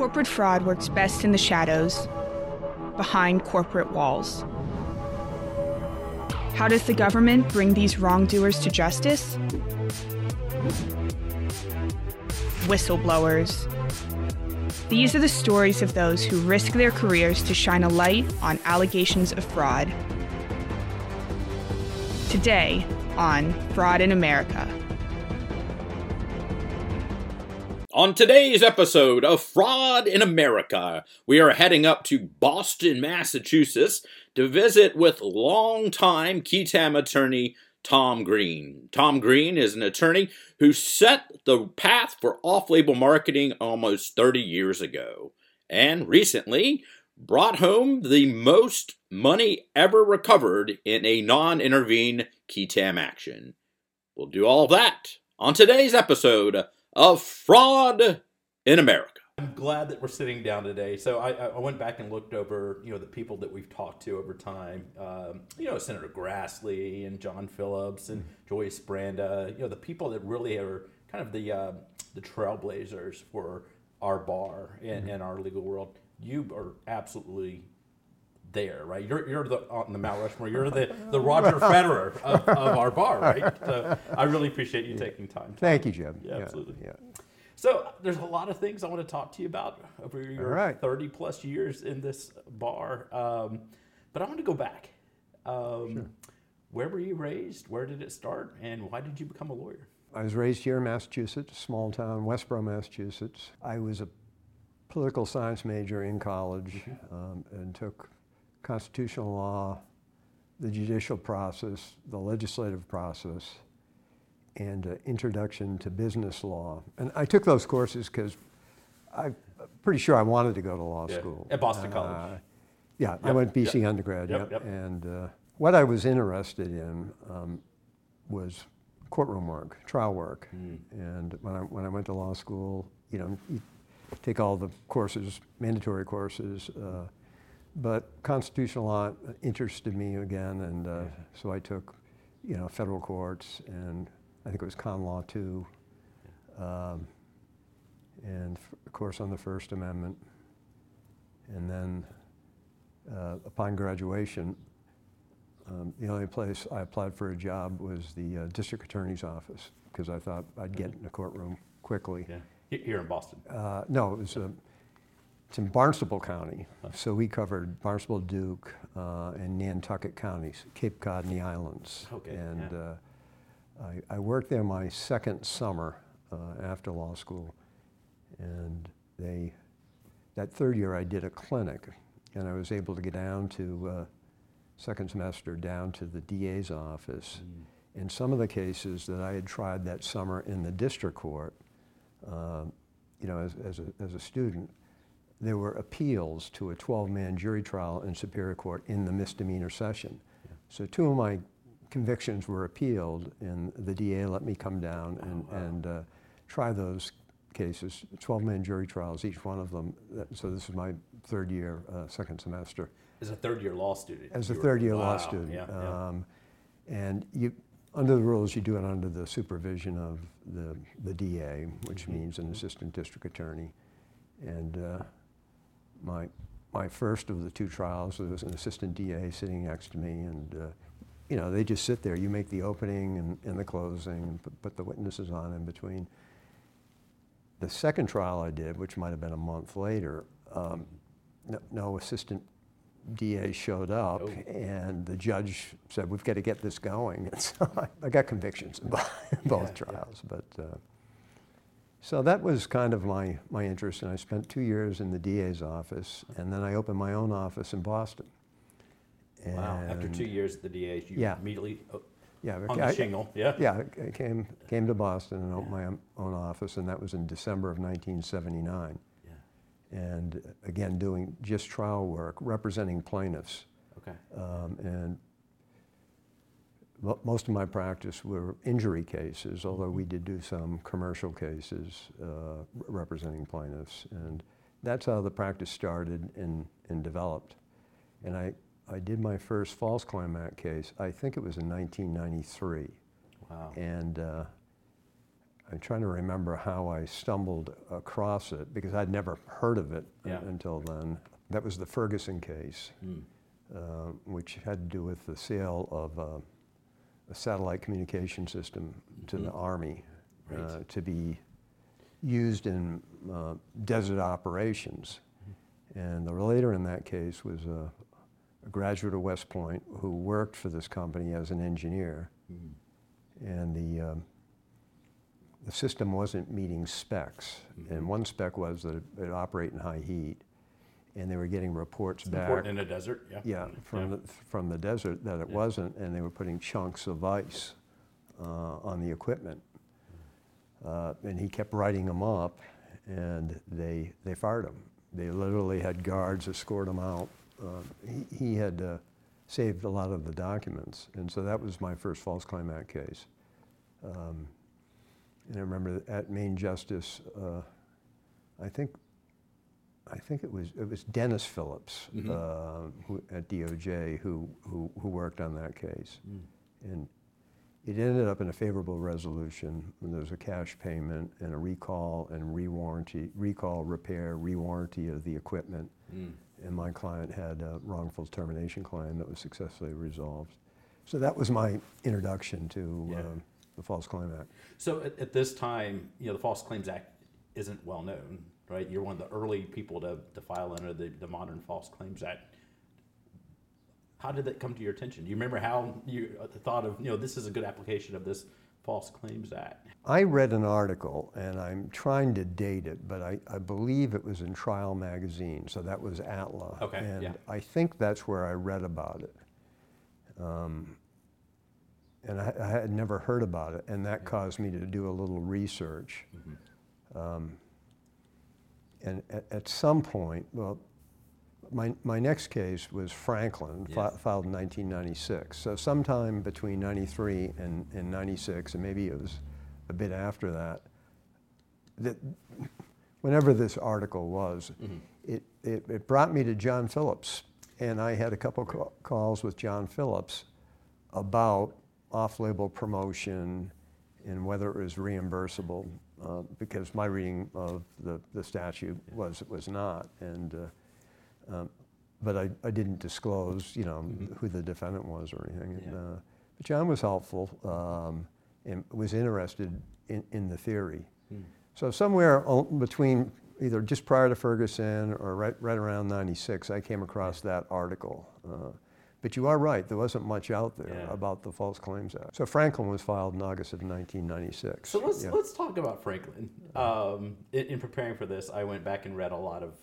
Corporate fraud works best in the shadows, behind corporate walls. How does the government bring these wrongdoers to justice? Whistleblowers. These are the stories of those who risk their careers to shine a light on allegations of fraud. Today on Fraud in America. On today's episode of Fraud in America, we are heading up to Boston, Massachusetts to visit with longtime Qui-Tam attorney Tom Greene. Tom Greene is an attorney who set the path for off label marketing almost 30 years ago, and recently brought home the most money ever recovered in a non intervene Qui-Tam action. We'll do all that on today's episode of Fraud in America. I'm glad that we're sitting down today. So I, I went back and looked over, you know, the people that we've talked to over time. Um, you know, Senator Grassley and John Phillips and Joyce Branda. You know, the people that really are kind of the uh, the trailblazers for our bar and, and our legal world. You are absolutely there, right? You're, you're the on the Mount Rushmore. You're the, the Roger Federer of, of our bar, right? So I really appreciate you taking time. Thank you, Jim. Yeah, absolutely. Yeah. So there's a lot of things I want to talk to you about over your right. 30 plus years in this bar. Um, but I want to go back. Um, Where were you raised? Where did it start? And why did you become a lawyer? I was raised here in Massachusetts, small town, Westboro, Massachusetts. I was a political science major in college um, and took constitutional law, the judicial process, the legislative process, and uh, introduction to business law. And I took those courses because I'm pretty sure I wanted to go to law Yeah, school. at Boston Uh, College. Yeah, I went BC yep. undergrad. Yep, Yep, yep. And uh, what I was interested in um, was courtroom work, trial work. Hmm. And when I when I went to law school, you know, you take all the courses, mandatory courses. Uh, but constitutional law interested me again, and uh, so I took, you know, federal courts, and I think it was con law too, um, and f- of course on the First Amendment, and then uh, upon graduation, um, the only place I applied for a job was the uh, district attorney's office because I thought I'd get in the courtroom quickly. Yeah, here in Boston. Uh, no, it was uh, it's in Barnstable County, so we covered Barnstable, Duke, uh, and Nantucket counties, Cape Cod and the islands. Okay, And yeah. uh, I, I worked there my second summer uh, after law school, and they that third year I did a clinic, and I was able to get down to uh, second semester down to the DA's office. In some of the cases that I had tried that summer in the district court, um, you know, as, as, a, as a student, there were appeals to a 12-man jury trial in Superior Court in the misdemeanor session. So two of my convictions were appealed, and the DA let me come down and, and uh, try those cases, 12-man jury trials, each one of them. So this is my third year, uh, second semester As a third year law student. as a third year law student. Yeah, yeah. Um, and you, under the rules, you do it under the supervision of the, the DA, which Mm-hmm. means an assistant district attorney. And uh, my, my first of the two trials, there was an assistant DA sitting next to me, and uh, you know, they just sit there. You make the opening and, and the closing, and put, put the witnesses on in between. The second trial I did, which might have been a month later, um, no, no assistant DA showed up, Oh. and the judge said, "We've got to get this going." And so I, I got convictions in both, Yeah, yeah. trials, but uh, so that was kind of my my interest, and I spent two years in the DA's office, and then I opened my own office in Boston. Wow. After two years at the DA's, you Yeah. immediately uh, yeah, on I- the shingle. Yeah. Yeah, I came came to Boston and opened my own office, and that was in December of 1979. Yeah. And again, doing just trial work, representing plaintiffs. Okay. Um, and most of my practice were injury cases, although we did do some commercial cases uh, representing plaintiffs. And that's how the practice started and, and developed. And I, I did my first False Claim Act case, I think it was in 1993. Wow. And uh, I'm trying to remember how I stumbled across it because I'd never heard of it Yeah. until then. That was the Ferguson case, uh, which had to do with the sale of uh, a satellite communication system to the Army uh, to be used in uh, desert operations. And the relator in that case was a, a graduate of West Point who worked for this company as an engineer. And the, um, the system wasn't meeting specs. And one spec was that it operate in high heat. And they were getting reports back. Important in a desert. Yeah. Yeah, from, The, from the desert that it Yeah. wasn't, and they were putting chunks of ice uh, on the equipment. Uh, and he kept writing them up, and they, they fired him. They literally had guards escort him out. Uh, he, he had uh, saved a lot of the documents, and so that was my first False Claim Act case. Um, and I remember at Main Justice, uh, I think I think it was it was Dennis Phillips uh, who, at DOJ who, who who worked on that case, and it ended up in a favorable resolution. When there was a cash payment and a recall and re-warranty, recall, repair, re-warranty of the equipment, and my client had a wrongful termination claim that was successfully resolved. So that was my introduction to Yeah. um, the False Claim Act. So at, at this time, you know, the False Claims Act isn't well known, right? You're one of the early people to, to file under the, the modern False Claims Act. How did that come to your attention? Do you remember how you uh, thought of, you know, this is a good application of this False Claims Act? I read an article, and I'm trying to date it, but I, I believe it was in Trial Magazine, so that was Atla. Okay, And yeah. I think that's where I read about it. Um, and I, I had never heard about it, and that caused me to do a little research. Mm-hmm. Um, and at, at some point, well, my, my next case was Franklin, fi- filed in 1996. So sometime between 93 and, and 96, and maybe it was a bit after that, that whenever this article was, mm-hmm. it, it, it brought me to John Phillips. And I had a couple ca- calls with John Phillips about off-label promotion and whether it was reimbursable, uh, because my reading of the, the statute was it was not. And, uh, um, but I, I didn't disclose, you know, who the defendant was or anything. And, Yeah. uh, but John was helpful um, and was interested in, in the theory. So somewhere between either just prior to Ferguson or right, right around 96, I came across that article. Uh, but you are right, there wasn't much out there Yeah. about the False Claims Act. So Franklin was filed in August of 1996. So let's Yeah. let's talk about Franklin. Um, in, in preparing for this, I went back and read a lot of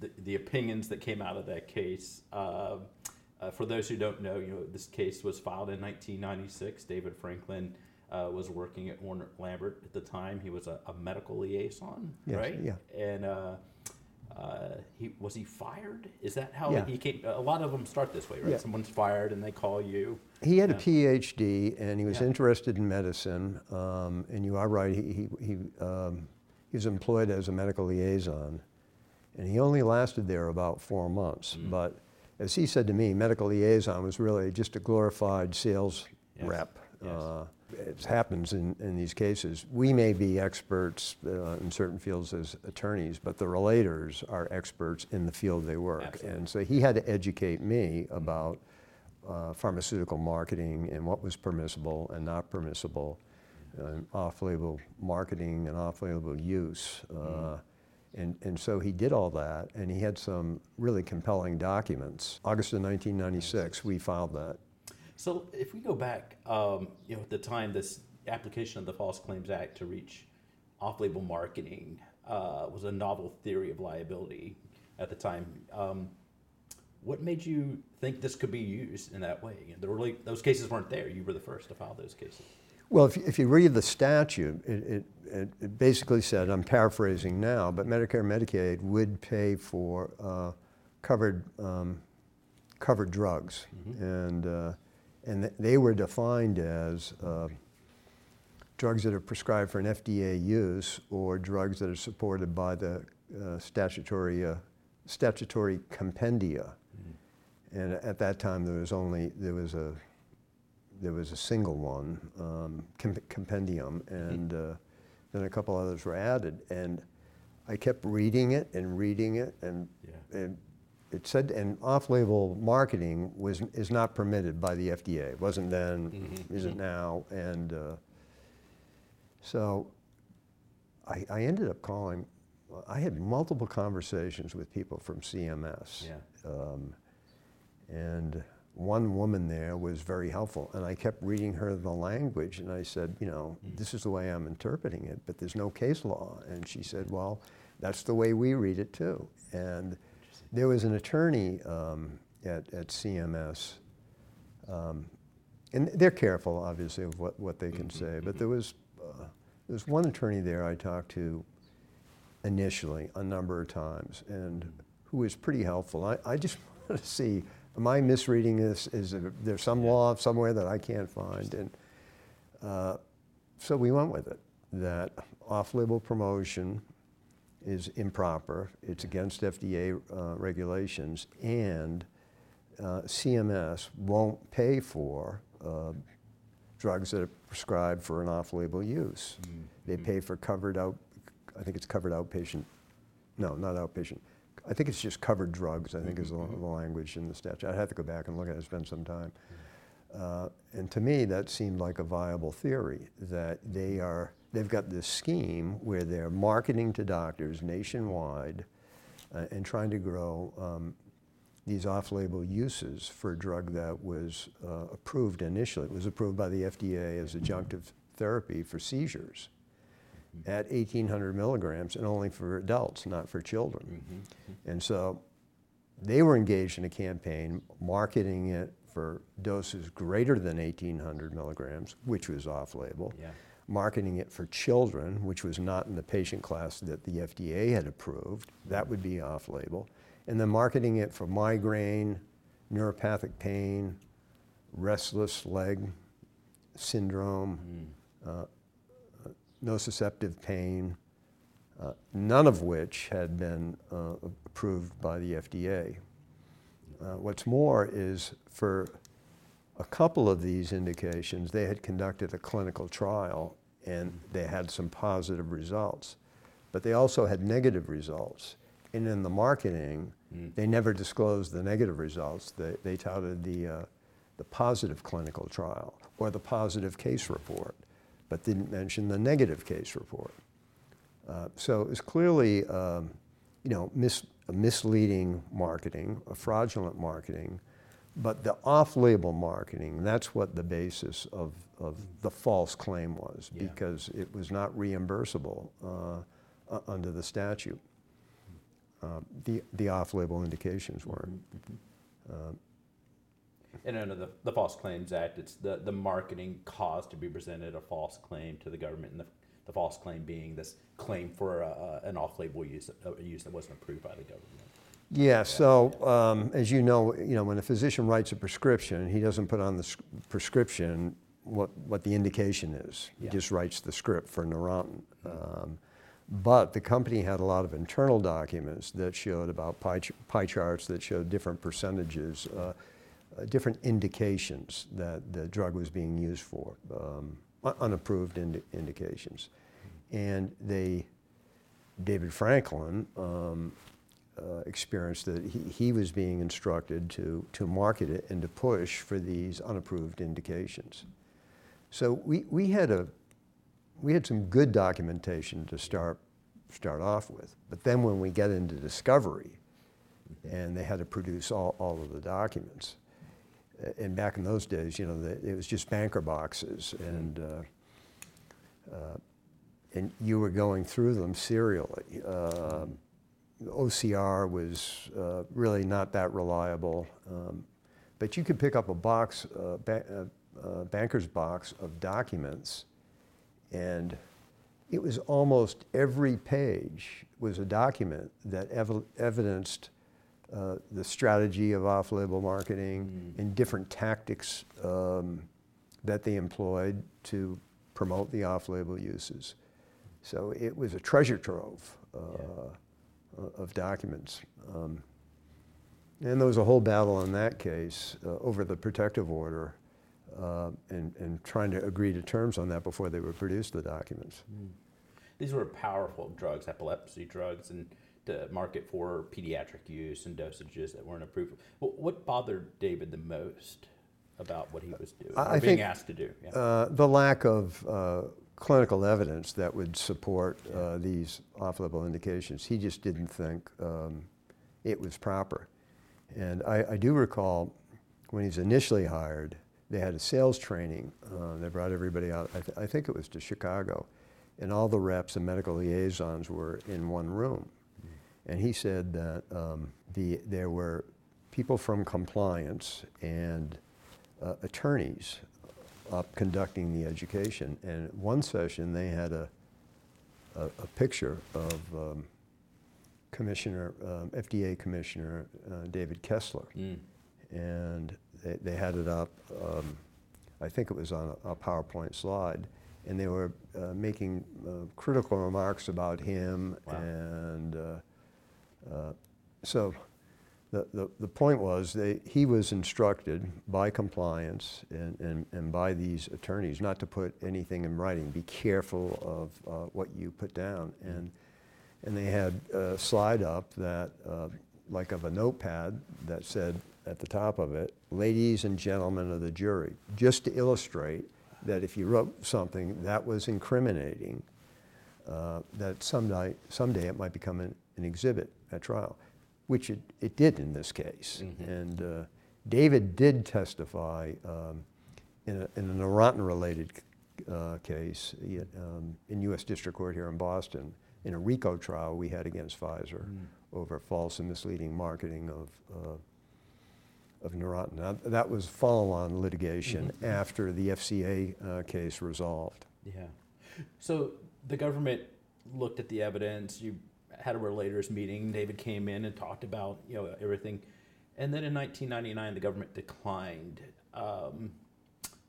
the, the opinions that came out of that case. Um uh, for those who don't know, you know this case was filed in 1996. David Franklin uh, was working at Warner Lambert at the time. He was a, a medical liaison, Yes, right? yeah. And uh, he was he fired? Is that how Yeah. he came? A lot of them start this way, right? Yeah. Someone's fired and they call you. He had a PhD and he was Yeah. interested in medicine. Um, and you are right, he, he, he, um, he was employed as a medical liaison. And he only lasted there about four months. Mm. But as he said to me, medical liaison was really just a glorified sales Yes. rep. Yes. Uh, it happens in, in these cases. We may be experts uh, in certain fields as attorneys, but the relators are experts in the field they work. Absolutely. And so he had to educate me about uh, pharmaceutical marketing and what was permissible and not permissible, and off-label marketing and off-label use. Uh, and, and so he did all that, and he had some really compelling documents. August of 1996, we filed that. So if we go back, um, you know, at the time this application of the False Claims Act to reach off-label marketing uh, was a novel theory of liability at the time. Um, what made you think this could be used in that way? You know, there were really, those cases weren't there. You were the first to file those cases. Well, if, if you read the statute, it, it, it, it basically said, I'm paraphrasing now, but Medicare and Medicaid would pay for uh, covered, um, covered drugs. And, uh, and they were defined as uh, drugs that are prescribed for an FDA use or drugs that are supported by the uh, statutory, uh, statutory compendia. And at that time, there was only, there was a, there was a single one, um, com- compendium, and uh, then a couple others were added. And I kept reading it and reading it, and, Yeah. and it said, and off-label marketing was, is not permitted by the FDA. It wasn't then, isn't now, and uh, so I, I ended up calling, I had multiple conversations with people from CMS. Yeah. Um, and one woman there was very helpful, and I kept reading her the language, and I said, you know, this is the way I'm interpreting it, but there's no case law. And she said, well, that's the way we read it too. And there was an attorney um, at, at CMS, um, and they're careful, obviously, of what, what they can say, but there was, uh, there was one attorney there I talked to initially a number of times and who was pretty helpful. I, I just want to see, am I misreading this? Is there, there some law somewhere that I can't find? And uh, so we went with it, that off-label promotion is improper, it's against FDA uh, regulations, and uh, CMS won't pay for uh, drugs that are prescribed for an off-label use. They pay for covered out, I think it's covered outpatient, no, not outpatient. I think it's just covered drugs, I think is the, the language in the statute. I'd have to go back and look at it, it's been some time. Uh, and to me, that seemed like a viable theory, that they are, they've got this scheme where they're marketing to doctors nationwide uh, and trying to grow um, these off-label uses for a drug that was uh, approved initially. It was approved by the FDA as adjunctive therapy for seizures at 1,800 milligrams and only for adults, not for children. And so they were engaged in a campaign marketing it for doses greater than 1,800 milligrams, which was off-label. Yeah. Marketing it for children, which was not in the patient class that the FDA had approved. That would be off-label. And then marketing it for migraine, neuropathic pain, restless leg syndrome, uh, nociceptive pain, uh, none of which had been uh, approved by the FDA. Uh, what's more is for a couple of these indications, they had conducted a clinical trial and they had some positive results. But they also had negative results. And in the marketing, they never disclosed the negative results. They, they touted the, uh, the positive clinical trial or the positive case report, but didn't mention the negative case report. Uh, so it's clearly, um, you know, mis- a misleading marketing, a fraudulent marketing, but the off-label marketing, that's what the basis of, of the false claim was, Yeah. because it was not reimbursable uh, under the statute. Uh, the, the off-label indications weren't. And under the, the False Claims Act, it's the, the marketing cause to be presented a false claim to the government, and the, the false claim being this claim for a, a, an off-label use, a use that wasn't approved by the government. Yeah, so um, as you know, you know, when a physician writes a prescription, he doesn't put on the prescription what, what the indication is. He Yeah. just writes the script for Neurontin. Um, but the company had a lot of internal documents that showed about pie, ch- pie charts that showed different percentages, uh, uh, different indications that the drug was being used for, um, un- unapproved indi- indications. And they, David Franklin, um, uh, experienced that he, he was being instructed to, to market it and to push for these unapproved indications. So we, we had a we had some good documentation to start start off with. But then when we get into discovery, and they had to produce all, all of the documents, and back in those days, you know, the, it was just banker boxes, and uh, uh, and you were going through them serially. Um, OCR was uh, really not that reliable, um, but you could pick up a box, uh, ba- uh, uh, banker's box of documents, and it was almost every page was a document that ev- evidenced uh, the strategy of off-label marketing and different tactics um, that they employed to promote the off-label uses. So it was a treasure trove uh, uh, of documents. Um, and there was a whole battle in that case uh, over the protective order uh, and, and trying to agree to terms on that before they would produce the documents. these were powerful drugs, epilepsy drugs, and to market for pediatric use and dosages that weren't approved. What, what bothered David the most about what he was doing, I- I being think, asked to do? Yeah. Uh, the lack of uh, clinical evidence that would support uh, these off-label indications. He just didn't think um, it was proper. And I, I do recall when he was initially hired, they had a sales training. Uh, they brought everybody out. I, th- I think it was to Chicago, and all the reps and medical liaisons were in one room. And he said that um, the, there were people from compliance and uh, attorneys up conducting the education. And one session, they had a, a, a picture of um, Commissioner, um, FDA Commissioner uh, David Kessler. Mm. And they, they had it up, um, I think it was on a, a PowerPoint slide, and they were uh, making uh, critical remarks about him. Wow. And uh, uh, so the, the, the point was they, he was instructed by compliance and, and, and by these attorneys not to put anything in writing. Be careful of uh, what you put down. And, and they had a slide up that, uh, like of a notepad, that said at the top of it, ladies and gentlemen of the jury, just to illustrate that if you wrote something that was incriminating, uh, that someday, someday it might become an, an exhibit at trial, which it, it did in this case. And uh, David did testify um, in, a, in a Neurontin-related uh, case um, in U.S. District Court here in Boston, in a RICO trial we had against Pfizer over false and misleading marketing of, uh, of Neurontin. Now, that was follow-on litigation after the FCA uh, case resolved. Yeah. So the government looked at the evidence. You had a relators meeting. David came in and talked about you know everything, and then in 1999 the government declined. Um,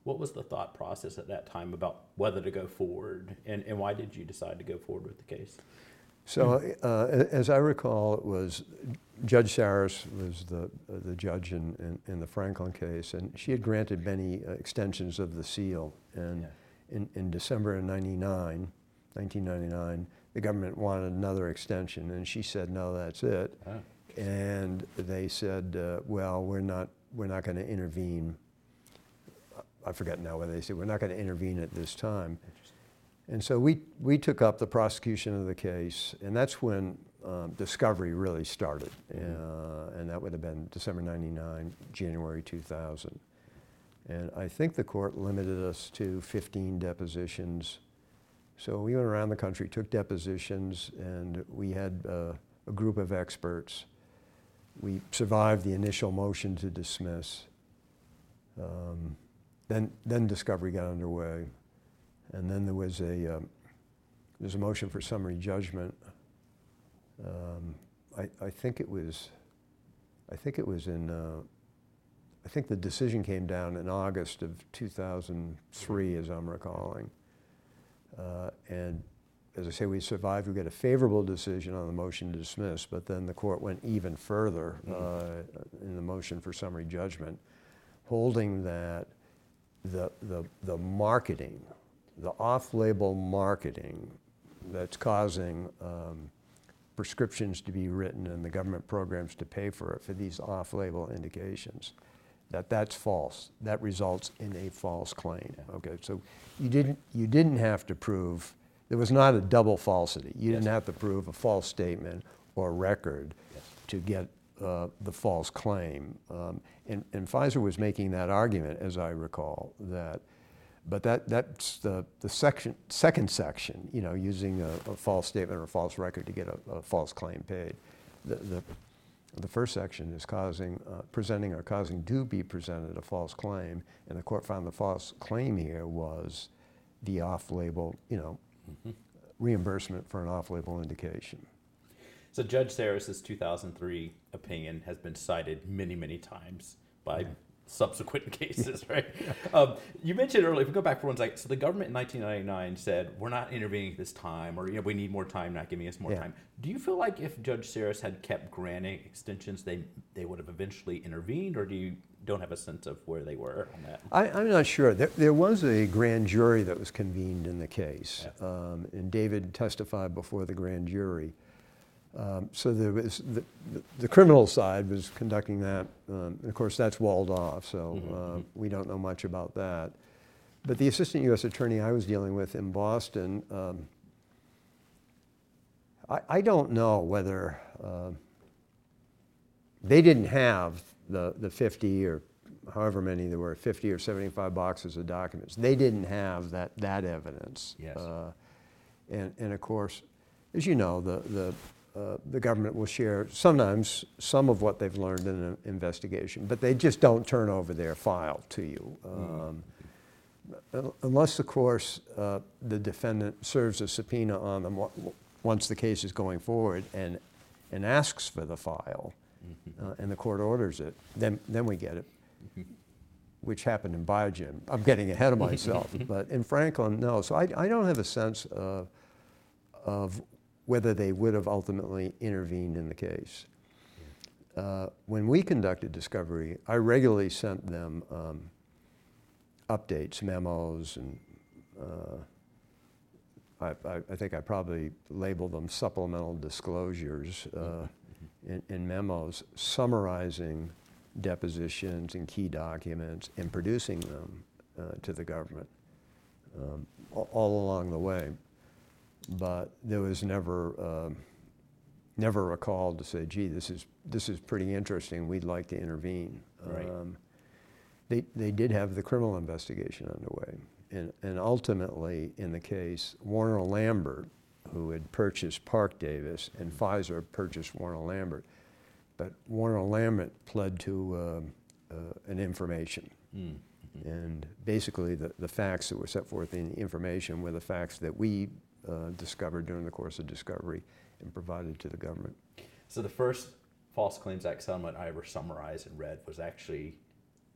what was the thought process at that time about whether to go forward, and, and why did you decide to go forward with the case? So, uh, as I recall, it was Judge Saris was the, uh, the judge in, in, in the Franklin case, and she had granted many uh, extensions of the seal. And Yeah. in, in December of 99, 1999, the government wanted another extension, and she said, no, that's it. And they said, uh, well, we're not, we're not going to intervene. I forget now whether they said, we're not going to intervene at this time. And so we, we took up the prosecution of the case, and that's when um, discovery really started. Uh, and that would have been December 99, January 2000. And I think the court limited us to 15 depositions. So we went around the country, took depositions, and we had uh, a group of experts. We survived the initial motion to dismiss. Um, then, then discovery got underway. And then there was a, um, there's a motion for summary judgment. Um, I, I think it was, I think it was in, uh, I think the decision came down in August of 2003, as I'm recalling. Uh, and as I say, we survived. We got a favorable decision on the motion to dismiss, but then the court went even further uh, in the motion for summary judgment, holding that the, the, the marketing, the off-label marketing that's causing um, prescriptions to be written and the government programs to pay for it for these off-label indications, that that's false. That results in a false claim. Okay, so you didn't, you didn't have to prove, there was not a double falsity. You didn't have to prove a false statement or record to get uh, the false claim. Um, and, and Pfizer was making that argument, as I recall, that, but that, that's the, the section, second section, you know, using a, a false statement or a false record to get a, a false claim paid. The, the, the first section is causing, uh, presenting or causing to be presented a false claim, and the court found the false claim here was the off-label, you know, reimbursement for an off-label indication. So Judge Saris's 2003 opinion has been cited many, many times by subsequent cases, right? um, you mentioned earlier, if we go back for one second, so the government in 1999 said, we're not intervening at this time, or you know, we need more time, not giving us more Yeah. time. Do you feel like if Judge Saris had kept granting extensions, they, they would have eventually intervened, or do you, don't have a sense of where they were on that. I, I'm not sure. There, there was a grand jury that was convened in the case, Yeah. um, and David testified before the grand jury. Um, so there was the, the, the criminal side was conducting that. Um, and of course, that's walled off, so uh, we don't know much about that. But the assistant U.S. attorney I was dealing with in Boston, um, I, I don't know whether. um they didn't have the, the 50 or however many there were, 50 or 75 boxes of documents. They didn't have that, that evidence. Yes. Uh, and, and of course, as you know, the, the, uh, the government will share sometimes some of what they've learned in an investigation, but they just don't turn over their file to you. Um, un- Unless, of course, uh, the defendant serves a subpoena on them once the case is going forward and, and asks for the file, uh, and the court orders it, then, then we get it, which happened in Biogen. I'm getting ahead of myself, but in Franklin, no. So I, I don't have a sense of, of whether they would have ultimately intervened in the case. Uh, when we conducted discovery, I regularly sent them um, updates, memos, and uh, I, I, I think I probably labeled them supplemental disclosures uh, in, in memos summarizing depositions and key documents and producing them uh, to the government um, all along the way. But there was never, um, never a call to say, gee, this is, this is pretty interesting, we'd like to intervene. Right. Um, they, they did have the criminal investigation underway. And, and ultimately, in the case, Warner Lambert, who had purchased Parke-Davis, and Pfizer purchased Warner Lambert. But Warner Lambert pled to um, uh, an information. Mm. And basically, the, the facts that were set forth in the information were the facts that we uh, discovered during the course of discovery and provided to the government. So the first False Claims Act settlement I ever summarized and read was actually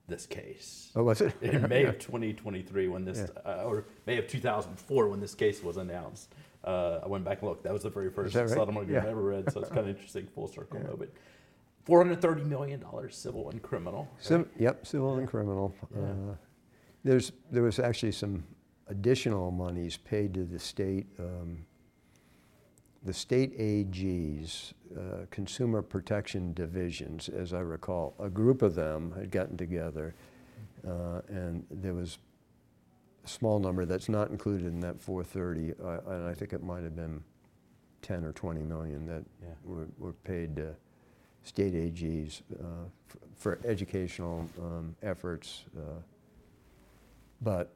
this case. Oh, was it? in May of 2023 when this, uh, or May of 2004 when this case was announced. Uh, I went back and looked. That was the very first right? settlement agreement I Yeah. ever read, so it's kind of interesting, full circle moment. $430 million civil and criminal. Civ- Yep, civil and criminal. Yeah. Uh, There's, there was actually some additional monies paid to the state, um, the state AGs, uh, Consumer Protection Divisions, as I recall. A group of them had gotten together, uh, and there was a small number that's not included in that 430, uh, and I think it might have been 10 or 20 million that Yeah. were, were paid to state AGs uh, f- for educational um, efforts. uh, But,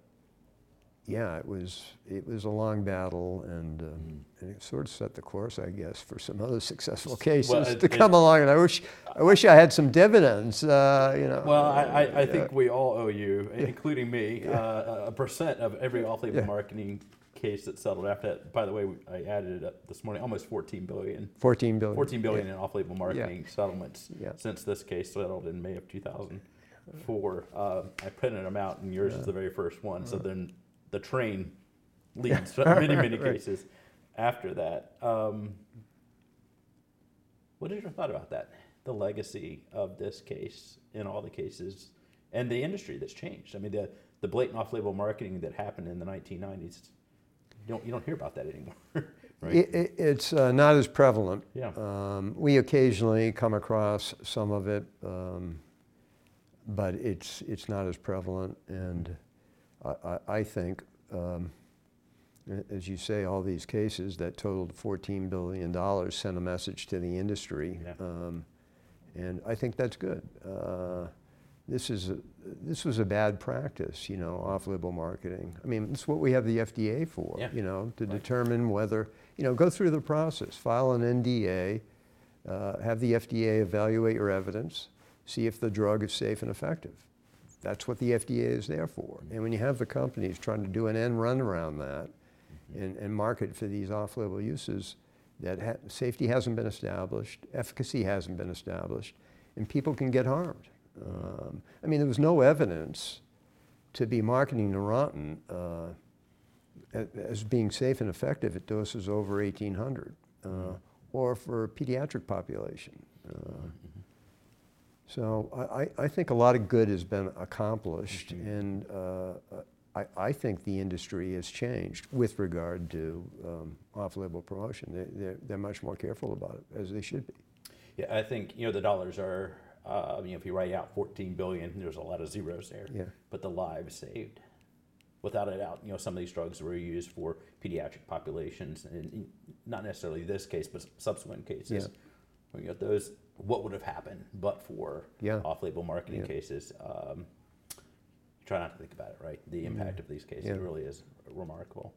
yeah, it was, it was a long battle, and, um, and it sort of set the course, I guess, for some other successful cases it- to it- come along. And I wish, I wish I had some dividends, uh, you know. Well, I, I, I Yeah. think we all owe you, including me, uh, a percent of every off-label Yeah. marketing case that settled after that. By the way, I added it up this morning, almost 14 billion. 14 billion. 14 billion Yeah. in off-label marketing settlements Yeah. since this case settled in May of 2004. Uh, I printed them out, and yours is the very first one. So then the train leads to many, many Right. cases after that. Um, what is your thought about that? The legacy of this case in all the cases, and the industry that's changed. I mean, the the blatant off-label marketing that happened in the 1990s. You don't you don't hear about that anymore, right? It, it, it's uh, not as prevalent. Yeah. Um, we occasionally come across some of it, um, but it's it's not as prevalent. And I, I, I think, um, as you say, all these cases that totaled 14 billion dollars sent a message to the industry, Yeah. um, and I think that's good. Uh, this is a, this was a bad practice, you know, off-label marketing. I mean, it's what we have the FDA for, Yeah. you know, to Right. determine whether, you know, go through the process, file an NDA, uh, have the FDA evaluate your evidence, see if the drug is safe and effective. That's what the FDA is there for. And when you have the companies trying to do an end run around that and, and market for these off-label uses, that ha- safety hasn't been established, efficacy hasn't been established, and people can get harmed. Um, I mean, there was no evidence to be marketing Neurontin uh, as being safe and effective at doses over 1800 uh, or for a pediatric population. Uh, So I, I- think a lot of good has been accomplished, and uh, I, I think the industry has changed with regard to um, off-label promotion. They, they're, they're much more careful about it, as they should be. Yeah, I think you know the dollars are. Uh, you know, if you write out 14 billion, there's a lot of zeros there. Yeah. But the lives saved, without a doubt. You know, some of these drugs were used for pediatric populations, and not necessarily this case, but subsequent cases. Yeah. You got those, what would have happened but for Yeah. off-label marketing Yeah. cases? Um, try not to think about it, right? The impact of these cases Mm-hmm. Yeah. really is remarkable.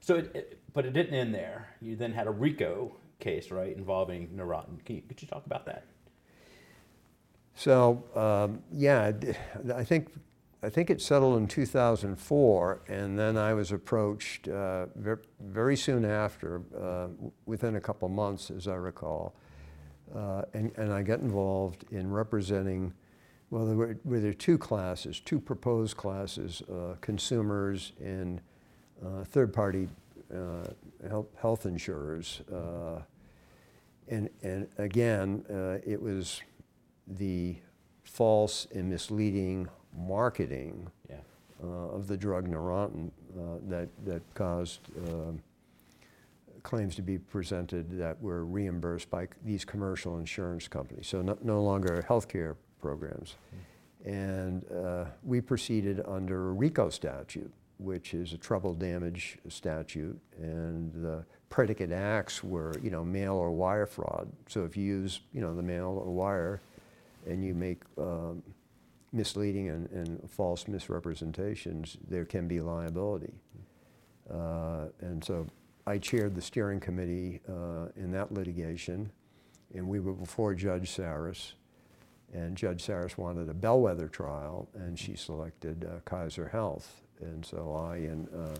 So, it, it, but it didn't end there. You then had a RICO case, right, involving Neurontin. Can you, could you talk about that? So, um, yeah, I think, I think it settled in 2004, and then I was approached uh, ver- very soon after, uh, within a couple months, as I recall, uh, and, and I got involved in representing, well, there were, were there two classes, two proposed classes, uh, consumers and uh, third-party uh, health, health insurers. Uh, and, and again, uh, it was the false and misleading marketing Yeah. uh, of the drug Neurontin uh, that, that caused um, claims to be presented that were reimbursed by these commercial insurance companies, so no, no longer healthcare programs. And uh, we proceeded under a RICO statute, which is a treble damage statute, and the predicate acts were, you know, mail or wire fraud. So if you use, you know, the mail or wire, and you make um, misleading and, and false misrepresentations, there can be liability. Uh, and so I chaired the steering committee uh, in that litigation, and we were before Judge Saris. And Judge Saris wanted a bellwether trial, and she selected uh, Kaiser Health. And so I and uh,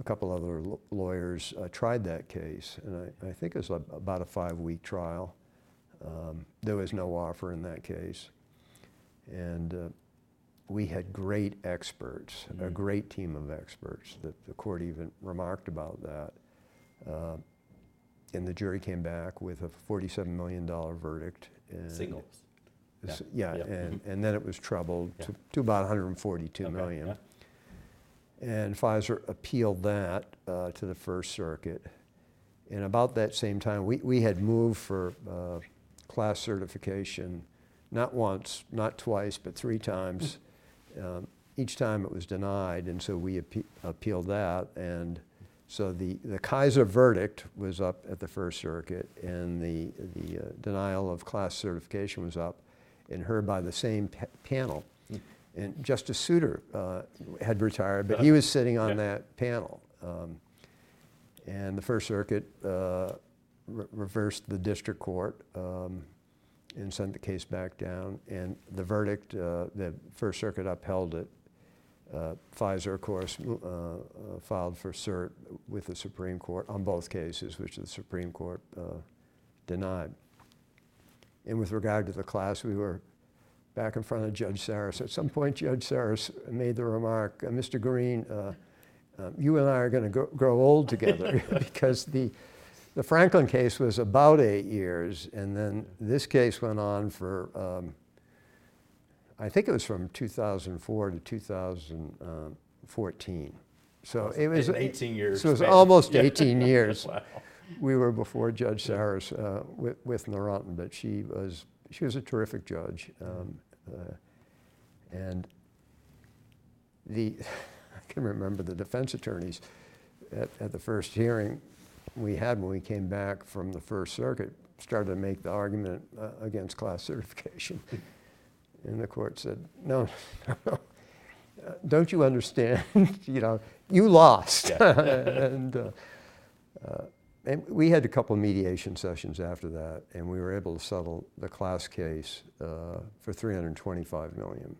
a couple other lawyers uh, tried that case, and I, I think it was a, about a five-week trial. Um, there was no offer in that case. And uh, we had great experts, a Mhm. great team of experts. that the court even remarked about that. Uh, and the jury came back with a $47 million verdict. And Singles. Yeah. Yeah, Yeah. and, and then it was trebled Yeah. to, to about 142 Okay, million. And Pfizer appealed that uh, to the First Circuit. And about that same time, we, we had moved for uh, class certification, not once, not twice, but three times. Um, each time it was denied, and so we appe- appealed that. And so the, the Kaiser verdict was up at the First Circuit, and the, the uh, denial of class certification was up and heard by the same pa- panel. And Justice Souter uh, had retired, but he was sitting on Yeah. that panel. Um, and the First Circuit uh, re- reversed the district court um, and sent the case back down. And the verdict, uh, the First Circuit upheld it. Uh, Pfizer, of course, uh, uh, filed for cert with the Supreme Court on both cases, which the Supreme Court uh, denied. And with regard to the class, we were back in front of Judge Saris. At some point, Judge Saris made the remark, uh, Mr. Greene, uh, you and I are going to grow old together because the, the Franklin case was about eight years, and then this case went on for, um, I think it was from 2004 to 2014. So it was 18 years. So it was almost Yeah. 18 years. Wow. We were before Judge Saris uh, with, with Neurontin, but she was she was a terrific judge, um, uh, and the I can remember the defense attorneys at, at the first hearing we had when we came back from the First Circuit started to make the argument uh, against class certification, and the court said, "No, no, no. Uh, don't you understand? you know, you lost." Yeah. and uh, uh, and we had a couple of mediation sessions after that, and we were able to settle the class case uh, for 325 million.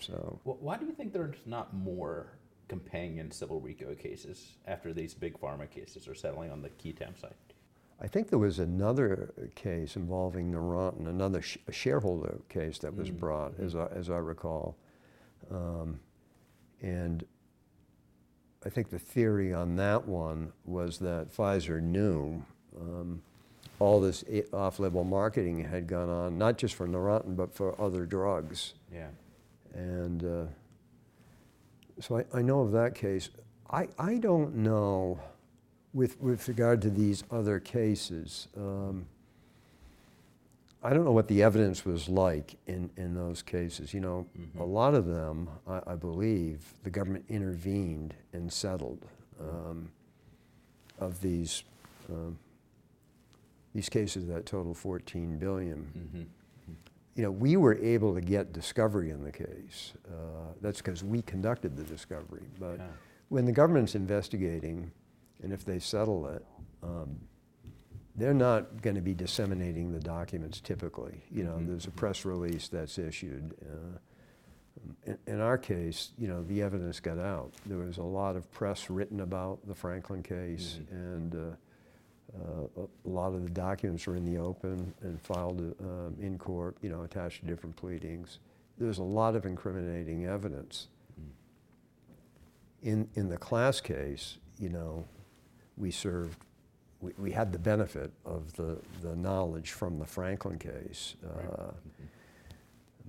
So Well, why do you think there's not more companion civil RICO cases after these big pharma cases are settling on the Qui-Tam side? I think there was another case involving Neurontin, another sh- shareholder case that was Mm, brought, as I, as I recall. Um, and I think the theory on that one was that Pfizer knew um, all this off-label marketing had gone on, not just for Neurontin, but for other drugs. Yeah. And uh, so I, I know of that case. I, I don't know with, with regard to these other cases. Um, I don't know what the evidence was like in, in those cases. You know, a lot of them, I, I believe, the government intervened and settled um, of these um, these cases that total 14 billion Mm-hmm. You know, we were able to get discovery in the case. Uh, that's because we conducted the discovery. But Yeah. when the government's investigating, and if they settle it, um, they're not going to be disseminating the documents typically. You know, Mhm. there's a press release that's issued. Uh, in, in our case, you know, the evidence got out. There was a lot of press written about the Franklin case, Mhm. and uh, a a lot of the documents were in the open and filed um, in court, you know, attached to different pleadings. There's a lot of incriminating evidence. In, in the class case, you know, we served, we, we had the benefit of the, the knowledge from the Franklin case. Right. uh,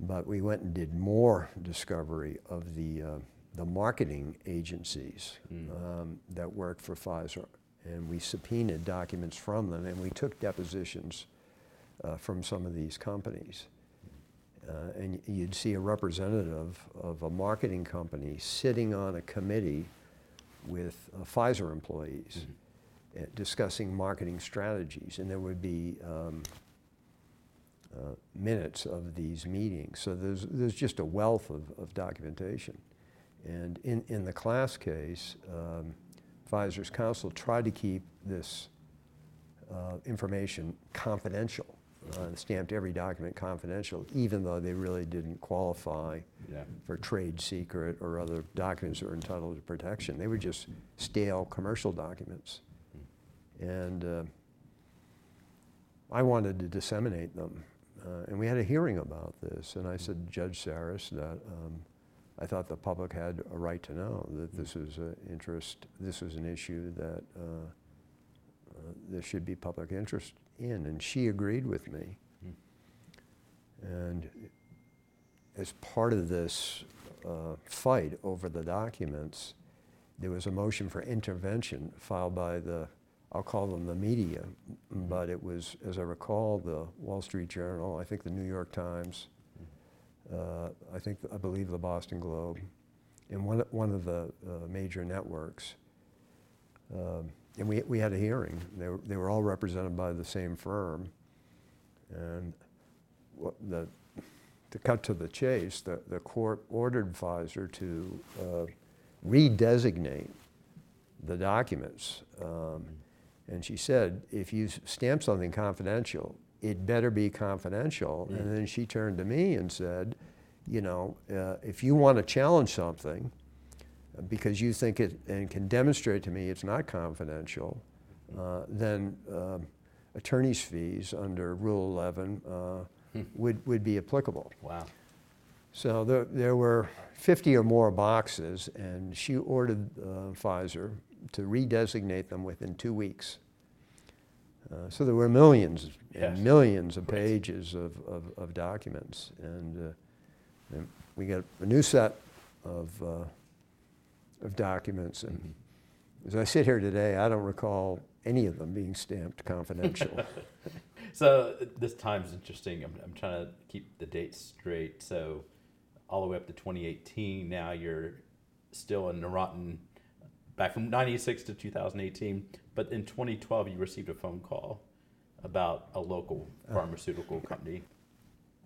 But we went and did more discovery of the, uh, the marketing agencies Mm. um, that worked for Pfizer. And we subpoenaed documents from them, and we took depositions uh, from some of these companies. Uh, and you'd see a representative of a marketing company sitting on a committee with uh, Pfizer employees uh, discussing marketing strategies, and there would be um, uh, minutes of these meetings. So there's, there's just a wealth of, of documentation. And in, in the class case, um, Pfizer's counsel tried to keep this uh, information confidential, uh, stamped every document confidential, even though they really didn't qualify Yeah. for trade secret or other documents that were entitled to protection. They were just stale commercial documents. And uh, I wanted to disseminate them. Uh, and we had a hearing about this, and I said to Judge Saris that um, I thought the public had a right to know that this was an interest, this was an issue that uh, uh, there should be public interest in, and she agreed with me. And as part of this uh, fight over the documents, there was a motion for intervention filed by the, I'll call them the media, but it was, as I recall, the Wall Street Journal, I think the New York Times, uh, I think, I believe the Boston Globe, and one, one of the uh, major networks. Um, and we, we had a hearing. They were, they were all represented by the same firm. And what the, to cut to the chase, the, the court ordered Pfizer to uh, redesignate the documents. Um, and she said, if you stamp something confidential, it better be confidential. And then she turned to me and said, you know, uh, if you want to challenge something uh, because you think it and can demonstrate to me it's not confidential, uh, then um attorney's fees under Rule 11 uh, would, would be applicable. Wow. So there, there were 50 or more boxes, and she ordered uh, Pfizer to redesignate them within two weeks. Uh, so there were millions Yes. and millions of pages of, of, of documents, and, uh, and we got a new set of, uh, of documents. And as I sit here today, I don't recall any of them being stamped confidential. So uh, this time's interesting. I'm, I'm trying to keep the dates straight. So all the way up to 2018. Now you're still in Neurontin, back from 96 to 2018. But in 2012, you received a phone call about a local pharmaceutical company.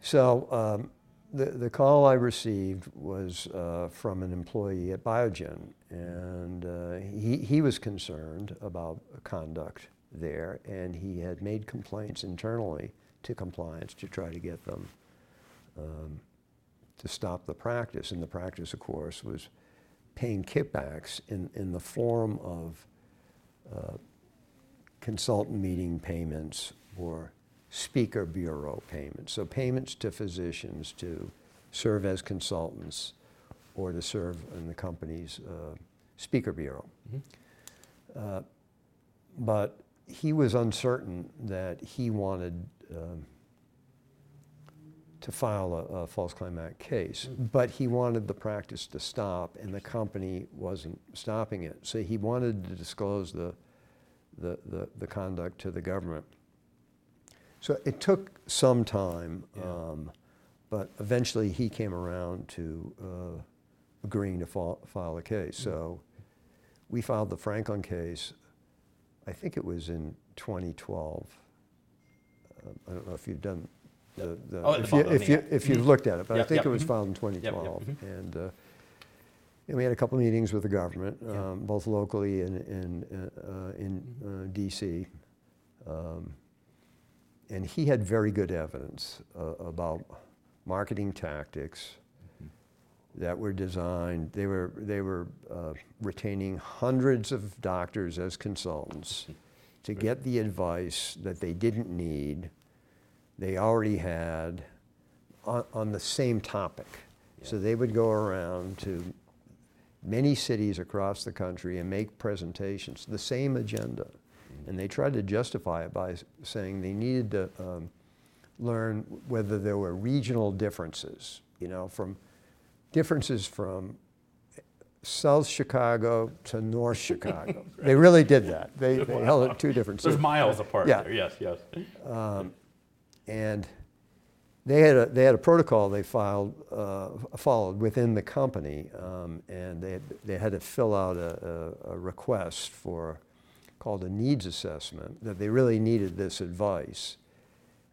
So um, the, the call I received was uh, from an employee at Biogen, and uh, he, he was concerned about conduct there, and he had made complaints internally to compliance to try to get them um, to stop the practice. And the practice, of course, was paying kickbacks in, in the form of uh, consultant meeting payments or speaker bureau payments. So payments to physicians to serve as consultants or to serve in the company's uh, speaker bureau. Uh, but he was uncertain that he wanted um, to file a, a False Claim Act case, but he wanted the practice to stop, and the company wasn't stopping it. So he wanted to disclose the, the, the, the conduct to the government. So it took some time, Yeah. um, but eventually he came around to uh, agreeing to file, file a case. So we filed the Franklin case, I think it was in 2012. Um, I don't know if you've done the, the- Oh, at the if you, bottom, if you, if you've Mhm. looked at it, but I Yep, think yep, it was mhm. filed in yep, 2012. mhm. And, uh, and we had a couple meetings with the government, Yeah. um, both locally and, and uh, in Mm-hmm. uh, DC. Um, and he had very good evidence uh, about marketing tactics that were designed. They were they were uh, retaining hundreds of doctors as consultants to get the advice that they didn't need. They already had on, on the same topic. So they would go around to many cities across the country and make presentations, the same agenda. And they tried to justify it by saying they needed to um, learn whether there were regional differences, you know, from differences from South Chicago to North Chicago. They really did that. They, they held it two different There's cities. miles apart Yeah. there. Yes, yes. And they had a, they had a protocol they filed, uh, followed within the company, um, and they had, they had to fill out a, a, a request for, called a needs assessment, that they really needed this advice.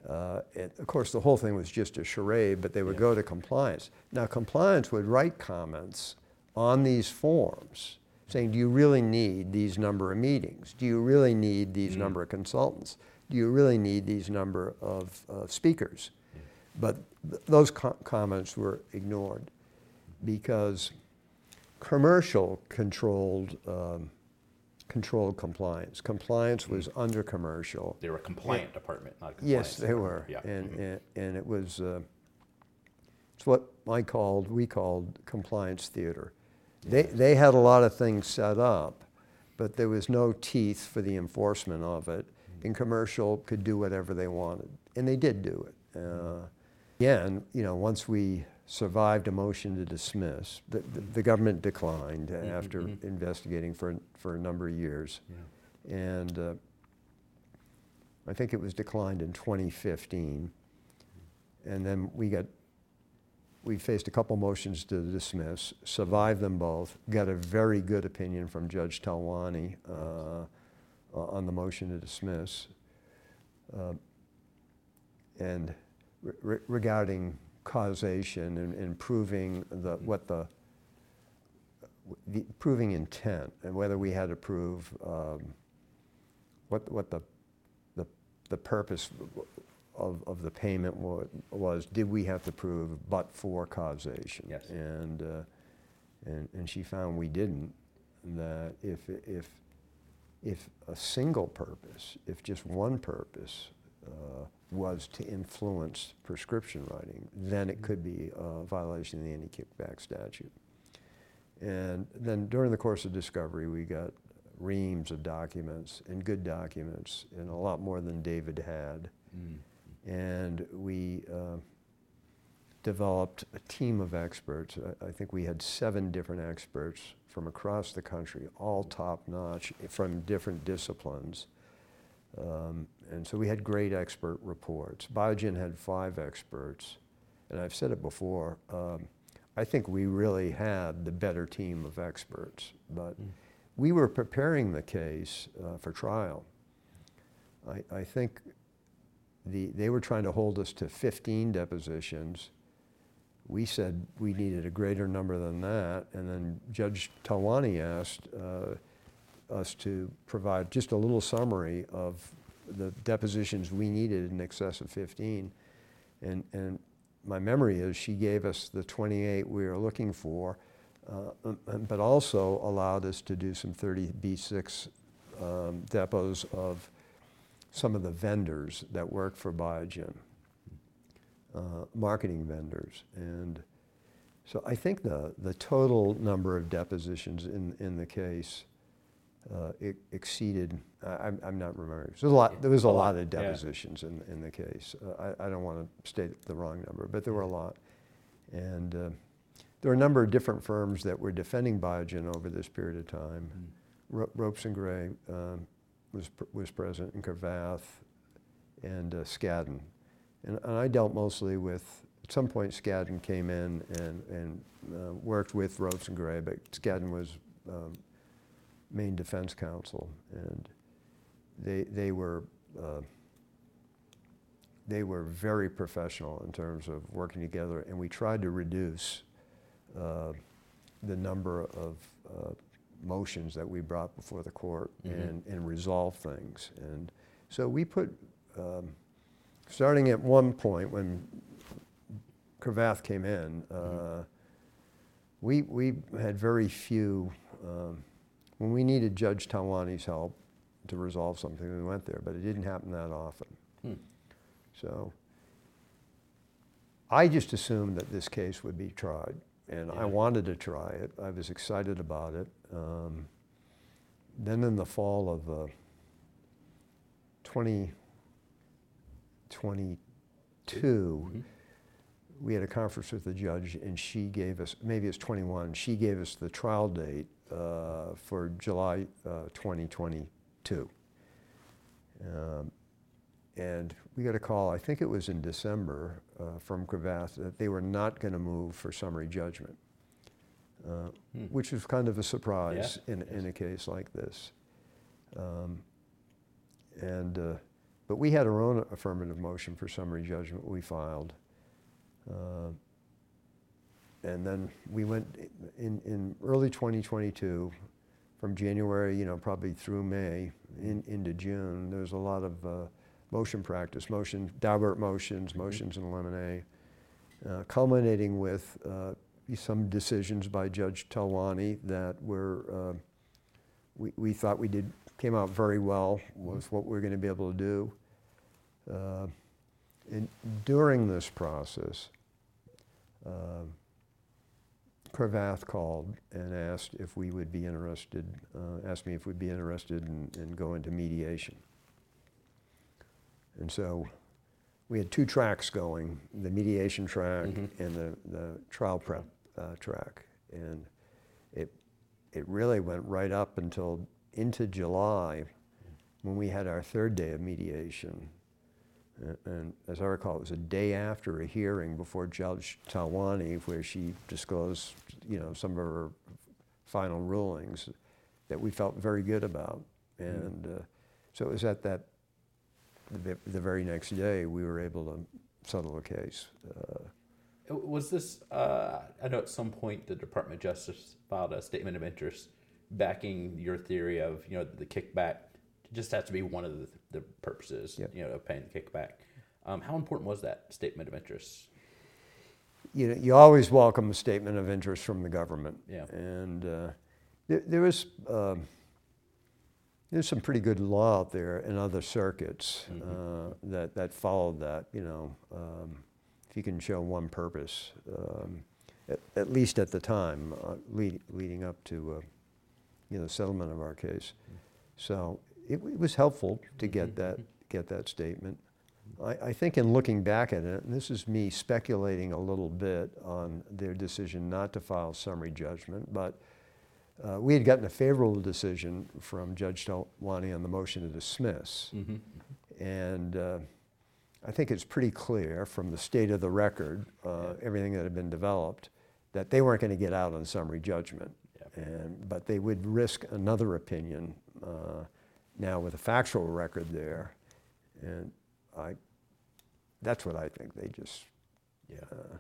Uh, and of course, the whole thing was just a charade, but they would Yeah. go to compliance. Now, compliance would write comments on these forms saying, do you really need these number of meetings? Do you really need these number of consultants? You really need these number of uh, speakers? But th- those co- comments were ignored because commercial controlled, um, controlled compliance. Compliance was under commercial. They were a compliant department, not a compliance Yes, they were. Yeah. And, mhm. and, and it was, uh, it's what I called, we called compliance theater. They, they had a lot of things set up, but there was no teeth for the enforcement of it. And commercial could do whatever they wanted, and they did do it. Uh, Again, you know, once we survived a motion to dismiss, the, the- the government declined after mhm. investigating for, for a number of years. Yeah. And uh, I think it was declined in 2015. And then we got, we faced a couple motions to dismiss, survived them both, got a very good opinion from Judge Talwani uh, on the motion to dismiss. Uh, And re- re- regarding causation and, and proving the, what the, the, proving intent and whether we had to prove um, what, what the, the, the purpose of, of the payment wa- was, did we have to prove but for causation? Yes. And, uh, and, and she found we didn't, that if, if, if a single purpose, if just one purpose uh, was to influence prescription writing, then it could be a violation of the anti-kickback statute. And then during the course of discovery, we got reams of documents and good documents and a lot more than David had. Mm. And we uh, developed a team of experts. I, think we had seven different experts from across the country, all top notch from different disciplines. Um, and so we had great expert reports. Biogen had five experts. And I've said it before, um, I think we really had the better team of experts. But we were preparing the case uh, for trial. I, I think the, they were trying to hold us to 15 depositions. We said we needed a greater number than that, and then Judge Talwani asked uh, us to provide just a little summary of the depositions we needed in excess of 15. And, and my memory is she gave us the 28 we were looking for, uh, um, um, but also allowed us to do some 30B6 um, depots of some of the vendors that work for Biogen, uh, marketing vendors. And so I think the, the total number of depositions in, in the case uh, exceeded, I- I'm, I'm not remembering. There was a lot, there was a lot of depositions in, in the case. Uh, I, I don't want to state the wrong number, but there were a lot. And uh, there were a number of different firms that were defending Biogen over this period of time. Ro- Ropes and Gray um, was, pr- was present, and Cravath, and uh, Skadden. And, and I dealt mostly with, at some point Skadden came in and, and uh, worked with Ropes and Gray, but Skadden was um, main defense counsel. And they, they were, uh, they were very professional in terms of working together, and we tried to reduce uh, the number of uh, motions that we brought before the court and, and resolve things. And so we put, um, starting at one point when Cravath came in, uh, we, we had very few, um, when we needed Judge Talwani's help to resolve something, we went there, but it didn't happen that often. Hmm. So I just assumed that this case would be tried, and Yeah. I wanted to try it. I was excited about it. Um, then in the fall of uh, 2022, Mhm. we had a conference with the judge, and she gave us, maybe it's 21, she gave us the trial date uh, for July uh, 2022. Um, and we got a call, I think it was in December, uh, from Cravath that they were not going to move for summary judgment, uh, Hmm. which was kind of a surprise Yeah, in, in a case like this. Um, and, uh, but we had our own affirmative motion for summary judgment we filed. Uh, and then we went in, in early 2022, from January, you know, probably through May, in, into June, there was a lot of uh, motion practice, motion, Daubert motions, motions in limine, uh, culminating with uh, some decisions by Judge Talwani that were, uh, we, we thought we did, came out very well with what we are going to be able to do. Uh, and during this process, uh, Cravath called and asked if we would be interested, uh, asked me if we'd be interested in, in going to mediation. And so we had two tracks going, the mediation track Mhm. and the, the trial prep uh, track. And it, it really went right up until into July when we had our third day of mediation. A- And as I recall, it was a day after a hearing before Judge Talwani where she disclosed, you know, some of her final rulings that we felt very good about. And uh, so it was at that, the, the very next day, we were able to settle the case. Uh, Uh, Was this? Uh, I know at some point the Department of Justice filed a statement of interest backing your theory of you know the kickback just has to be one of the, the purposes Yep. you know of paying the kickback. Um, how important was that statement of interest? you know, you always welcome a statement of interest from the government. Yeah. And uh, there, there was um, there's some pretty good law out there in other circuits Mhm. uh, that that followed that. You know, um, if you can show one purpose, um, at, at least at the time, uh, lead, leading up to uh, you know settlement of our case. So it, it was helpful to get Mhm, that get that statement. I, I think in looking back at it, and this is me speculating a little bit on their decision not to file summary judgment, but uh, we had gotten a favorable decision from Judge Talwani on the motion to dismiss. Mm-hmm. And uh, I think it's pretty clear from the state of the record, uh, everything that had been developed, that they weren't going to get out on summary judgment. Yeah. And, but they would risk another opinion uh, now with a factual record there. And I, that's what I think. They just, Yeah. uh,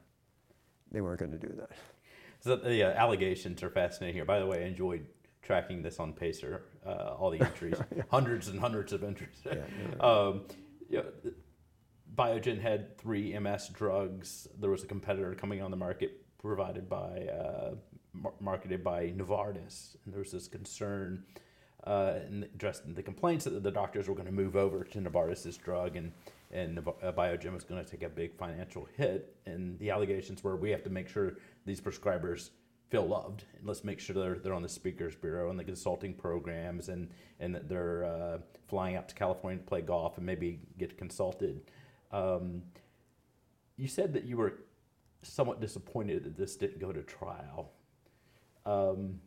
they weren't going to do that. So the uh, allegations are fascinating here. By the way, I enjoyed tracking this on Pacer, uh, all the entries, hundreds and hundreds of entries. Yeah, yeah. um, you know, Biogen had three MS drugs. There was a competitor coming on the market provided by, uh, mar- marketed by Novartis. And there was this concern uh, and addressed the complaints that the doctors were going to move over to Novartis's drug and and Nov- uh, Biogen was going to take a big financial hit. And the allegations were we have to make sure these prescribers feel loved. And let's make sure they're, they're on the speakers bureau and the consulting programs and, and that they're uh, flying out to California to play golf and maybe get consulted. Um, you said that you were somewhat disappointed that this didn't go to trial. Um,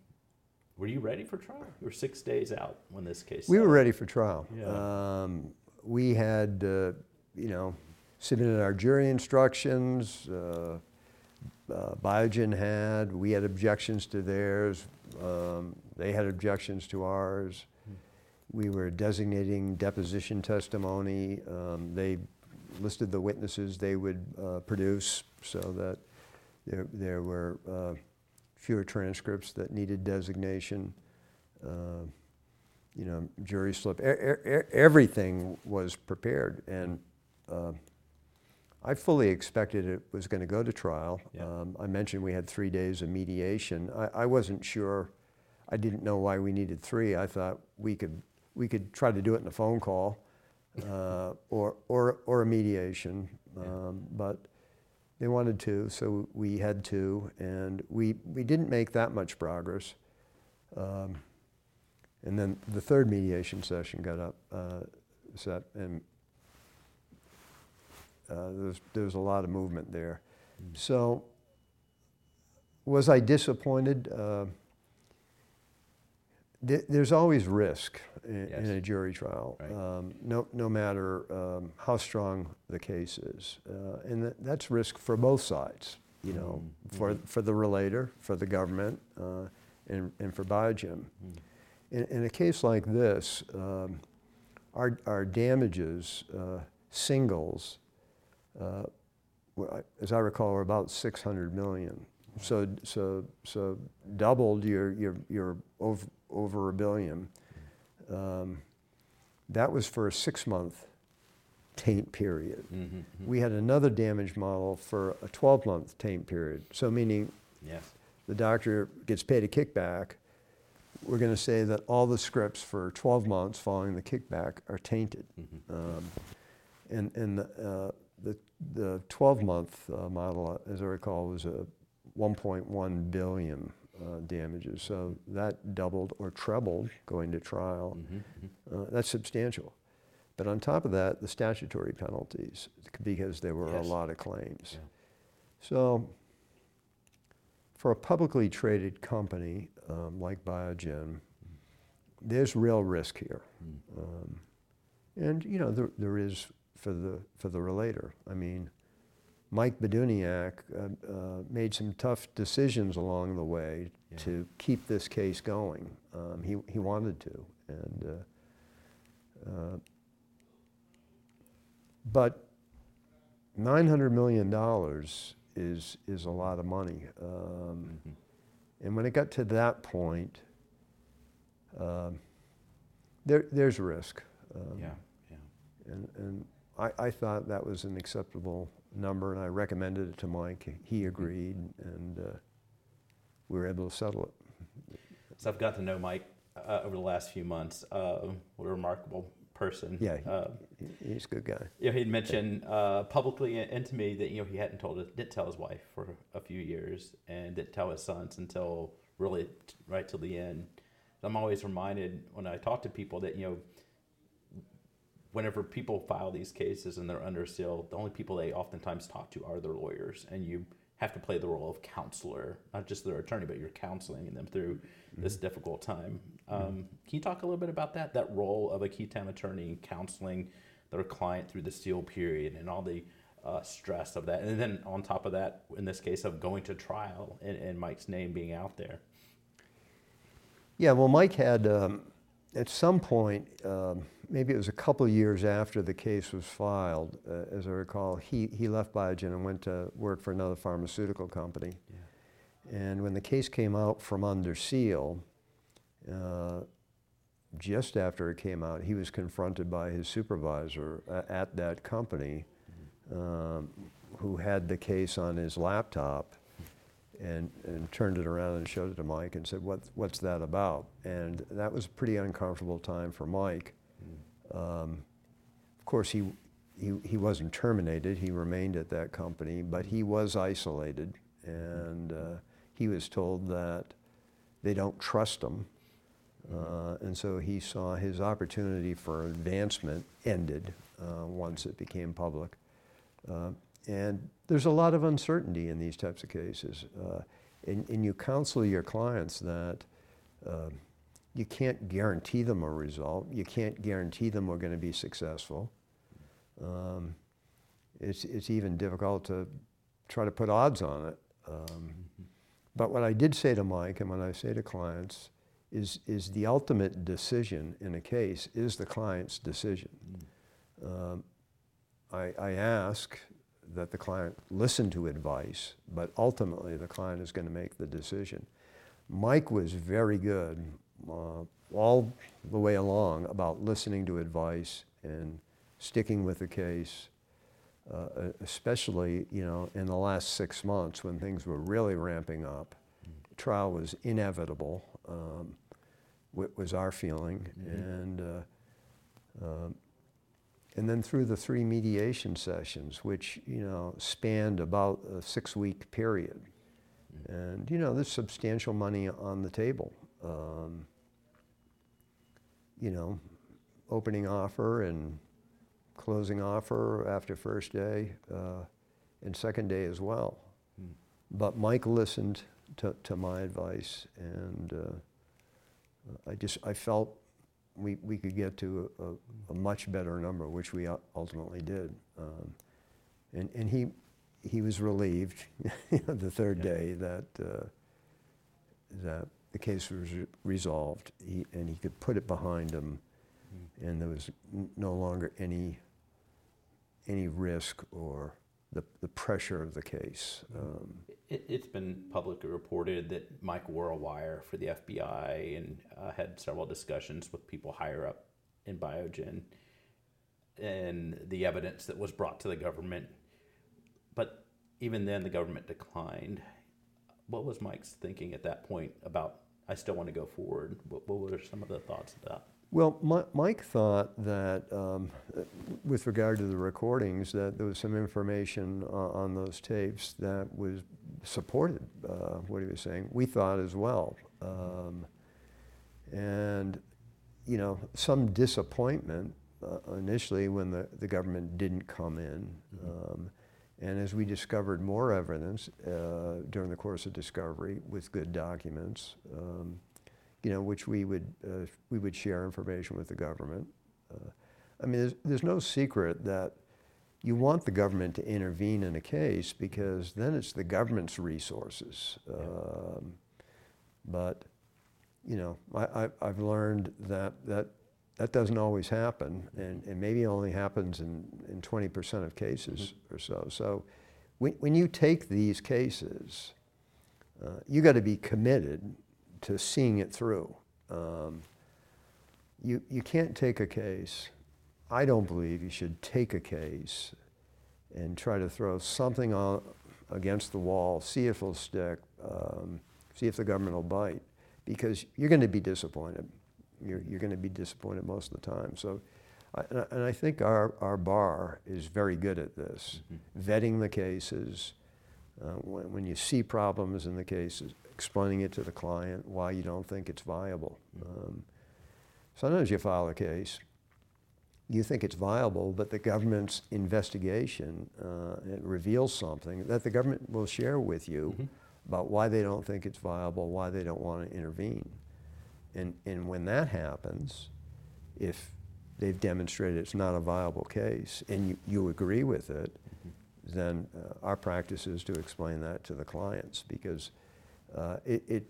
were you ready for trial? You were six days out when this case. We were ready for trial. Yeah. Um, we had, uh, you know, submitted our jury instructions. Uh, uh, Biogen had. We had objections to theirs. Um, they had objections to ours. We were designating deposition testimony. Um, they listed the witnesses they would uh, produce so that there, there were uh, fewer transcripts that needed designation. Uh, you know, jury slip, e- e- e- everything was prepared. And uh, I fully expected it was going to go to trial. Yeah. Um, I mentioned we had three days of mediation. I, I wasn't sure, I didn't know why we needed three. I thought we could, we could try to do it in a phone call uh, or, or, or a mediation. Um, but they wanted two, so we had two, and we, we didn't make that much progress. Um, and then the third mediation session got up, uh, set, and uh, there, was, there was a lot of movement there. So, was I disappointed? Uh, th- there's always risk in, Yes. in a jury trial, Right. um, no, no matter um, how strong the case is. Uh, and that, that's risk for both sides, you know, Mm, for, for the relator, for the government, uh, and, and for Biogen. Mm. In, in a case like this, um, our, our damages, uh, singles, uh, were- as I recall, were about 600 million. So, so, so doubled your, your, your over, over a billion. Um, that was for a six-month taint period. Mhm, mhm. We had another damage model for a 12-month taint period. So meaning Yes. the doctor gets paid a kickback, we're going to say that all the scripts for 12 months following the kickback are tainted. Mhm. Um, and and the, uh, the, the 12 month uh, model, as I recall, was a 1.1 billion uh, damages. So that doubled or trebled going to trial. Mhm, mhm. Uh, that's substantial. But on top of that, the statutory penalties, because there were Yes. a lot of claims. Yeah. So, for a publicly traded company um, like Biogen, there's real risk here. Mm. Um, and, you know, there, there is for the, for the relator. I mean, Mike Bawduniak uh, uh, made some tough decisions along the way Yeah. to keep this case going. Um, he, he wanted to. And, uh, uh, but $900 million is, is a lot of money. Um, Mhm. and when it got to that point, um, there, there's risk. Um, Yeah. Yeah. And, and I, I thought that was an acceptable number, and I recommended it to Mike. He agreed, and uh, we were able to settle it. So I've got to know Mike uh, over the last few months. Uh, what a remarkable person. Yeah, he- Uh, He's a good guy. you know, he'd mentioned uh, publicly and to me that you know he hadn't told it, didn't tell his wife for a few years, and didn't tell his sons until really right till the end. I'm always reminded when I talk to people that you know, whenever people file these cases and they're under seal, the only people they oftentimes talk to are their lawyers, and you have to play the role of counselor, not just their attorney, but you're counseling them through this difficult time. Um, Can you talk a little bit about that? That role of a qui tam attorney counseling their client through the seal period and all the uh, stress of that, and then on top of that, in this case, of going to trial and, and Mike's name being out there. Yeah, well, Mike had, um, at some point, um, maybe it was a couple years after the case was filed, uh, as I recall, he, he left Biogen and went to work for another pharmaceutical company. And when the case came out from under seal, uh, just after it came out, he was confronted by his supervisor at that company, um, who had the case on his laptop and, and turned it around and showed it to Mike and said, what, what's that about? And that was a pretty uncomfortable time for Mike. Um, of course, he, he, he wasn't terminated, he remained at that company, but he was isolated and uh, he was told that they don't trust him. Uh, and so he saw his opportunity for advancement ended uh, once it became public. Uh, and there's a lot of uncertainty in these types of cases. Uh, and, and, you counsel your clients that uh, you can't guarantee them a result. You can't guarantee them we're going to be successful. Um, it's, it's even difficult to try to put odds on it. Um, but what I did say to Mike, and what I say to clients, is, is the ultimate decision in a case is the client's decision. Mm. Um, I, I ask that the client listen to advice, but ultimately the client is going to make the decision. Mike was very good uh, all the way along about listening to advice and sticking with the case, uh, especially you know in the last six months when things were really ramping up. Mm. Trial was inevitable. Um, was our feeling, mm-hmm. and uh, um, and then through the three mediation sessions, which you know spanned about a six-week period, mm-hmm. and you know there's substantial money on the table. Um, you know, opening offer and closing offer after first day, uh, and second day as well. Mm. But Mike listened to, to my advice, and uh, I just I felt we, we could get to a, a, much better number, which we ultimately did. Um, and, and he, he was relieved the third yeah. day that, uh, that the case was resolved he, and he could put it behind him mm. and there was n- no longer any, any risk or the, the pressure of the case. Um, it, has been publicly reported that Mike wore a wire for the FBI and uh, had several discussions with people higher up in Biogen and the evidence that was brought to the government. But even then, the government declined. What was Mike's thinking at that point about, I still want to go forward? What, what were some of the thoughts of that? Well, Mike thought that, um, with regard to the recordings, that there was some information uh, on those tapes that was supported uh, what he was saying. We thought as well. Um, and, you know, some disappointment uh, initially when the, the government didn't come in. Mm-hmm. Um, and as we discovered more evidence uh, during the course of discovery with good documents, um, you know, which we would, uh, we would share information with the government. Uh, I mean, there's, there's no secret that you want the government to intervene in a case because then it's the government's resources. Um, but, you know, I, I, have learned that, that that doesn't always happen, and, and maybe only happens in, in 20% of cases mm-hmm. or so. So when, when you take these cases, uh, you got to be committed to seeing it through. Um, you, you can't take a case. I don't believe you should take a case and try to throw something on, against the wall, see if it'll stick, um, see if the government will bite, because you're going to be disappointed. You're, you're going to be disappointed most of the time. So, I, and I think our, our bar is very good at this, mm-hmm. vetting the cases. Uh, when, when you see problems in the cases, explaining it to the client why you don't think it's viable. Um, sometimes you file a case, you think it's viable, but the government's investigation uh, reveals something that the government will share with you mm-hmm. about why they don't think it's viable, why they don't want to intervene. And, and when that happens, if they've demonstrated it's not a viable case and you, you agree with it, mm-hmm. then uh, our practice is to explain that to the clients because it, it,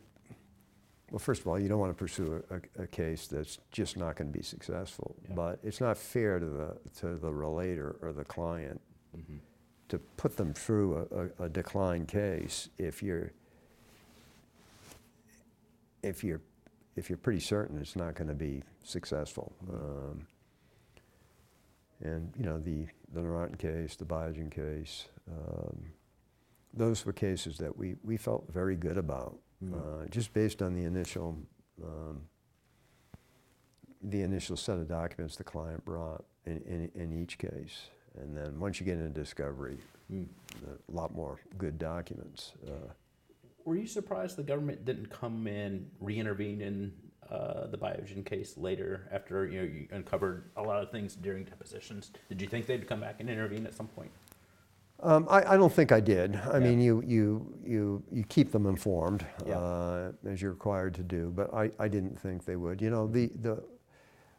well, first of all, you don't want to pursue a, a case that's just not going to be successful. Yeah. But it's not fair to the to the relator or the client mm-hmm. to put them through a, a, a declined case if you're if you're if you're pretty certain it's not going to be successful. Um, and you know the the Neurontin case, the Biogen case. Um, those were cases that we, we felt very good about, mm. uh, just based on the initial um, the initial set of documents the client brought in, in, in each case. And then once you get into discovery, mm. a lot more good documents. Uh, Were you surprised the government didn't come in, re-intervene in uh, the Biogen case later after you know you uncovered a lot of things during depositions? Did you think they'd come back and intervene at some point? Um, I, I don't think I did. I Yeah. mean, you, you, you, you keep them informed Yeah. uh, as you're required to do, but I, I didn't think they would. You know, the, the,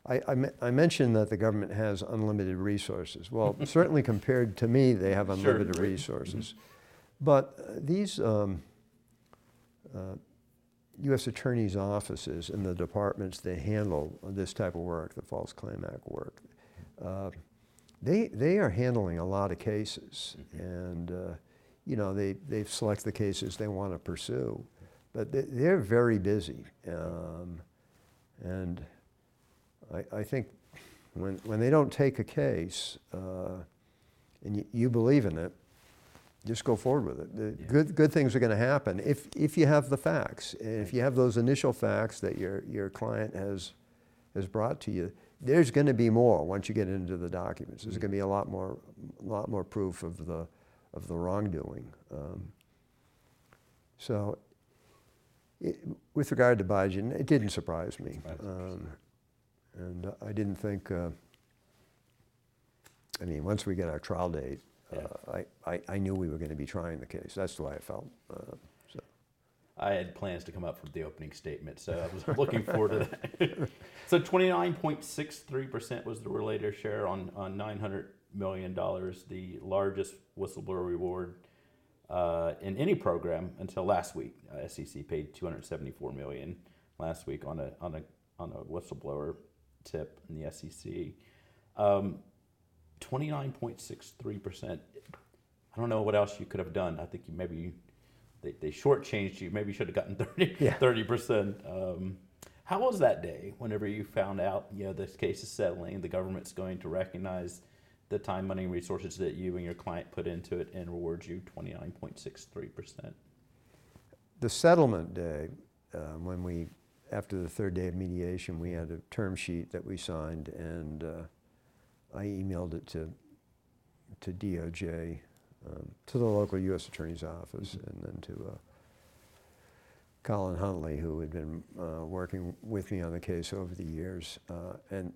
I, I, me- I mentioned that the government has unlimited resources. Well, certainly compared to me, they have unlimited right. resources. But uh, these um, uh, U.S. attorneys' offices and the departments that handle this type of work, the False Claim Act work, uh, they, they are handling a lot of cases. And, uh, you know, they, they select the cases they want to pursue. But they, they're very busy. Um, and I, I think when, when they don't take a case uh, and you, you believe in it, just go forward with it. The Yeah. Good, good things are going to happen if, if you have the facts. If you have those initial facts that your, your client has, has brought to you, there's going to be more once you get into the documents. There's going to be a lot more, a lot more proof of the, of the wrongdoing. Um, so, it, with regard to Biogen, it didn't surprise me. Um, and I didn't think, uh, I mean, once we get our trial date, uh, I, I, I knew we were going to be trying the case. That's the way I felt. Uh. I had plans to come up for the opening statement, so I was looking forward to that. so twenty nine point six three percent was the relator share on on nine hundred million dollars, the largest whistleblower reward uh, in any program until last week. Uh, SEC paid 274 million last week on a on a on a whistleblower tip in the SEC. Um, twenty nine point six three percent. I don't know what else you could have done. I think you maybe they, they shortchanged you. Maybe you should have gotten 30 Yeah. percent. Um, how was that day? Whenever you found out, you know, this case is settling, the government's going to recognize the time, money, and resources that you and your client put into it, and reward you twenty nine point six three percent. The settlement day, uh, when we, after the third day of mediation, we had a term sheet that we signed, and uh, I emailed it to, to DOJ, um, to the local U.S. Attorney's Office, and then to uh, Colin Huntley, who had been uh, working with me on the case over the years. Uh, and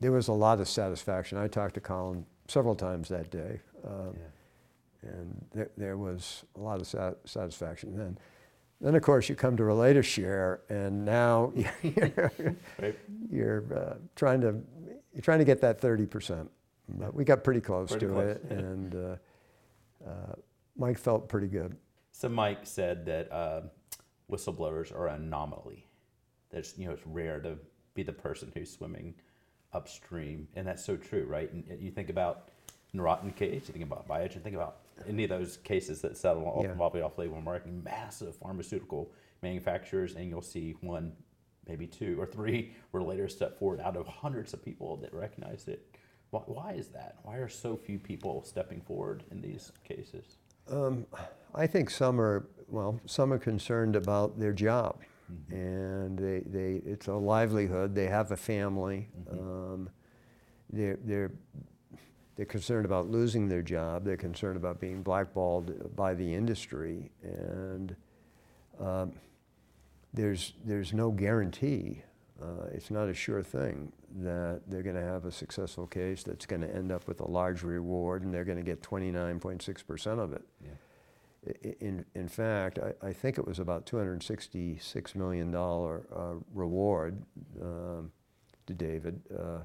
there was a lot of satisfaction. I talked to Colin several times that day. Um, and there, there was a lot of sat- satisfaction then. Then, of course, you come to Relator Share, and now you're, Right? you're uh, trying to you're trying to get that 30%. But we got pretty close Pretty to close, it, yeah. and uh, Mike felt pretty good. So Mike said that uh, whistleblowers are an anomaly. There's, you know, it's rare to be the person who's swimming upstream, and that's so true, right? And you think about the case, you think about Biogen, think about any of those cases that settle off Yeah. involving off-label marketing, massive pharmaceutical manufacturers, and you'll see one, maybe two or three were later step forward out of hundreds of people that recognized it. Why, why is that? Why are so few people stepping forward in these cases? Um, I think some are, well, some are concerned about their job. And they, they, it's a livelihood. They have a family. Um, they're, they're, they're concerned about losing their job. They're concerned about being blackballed by the industry. And um, there's, there's no guarantee. Uh, it's not a sure thing that they're going to have a successful case that's going to end up with a large reward and they're going to get 29.6% of it. Yeah. In, in fact, I, I think it was about $266 million uh, reward um, to David. Uh,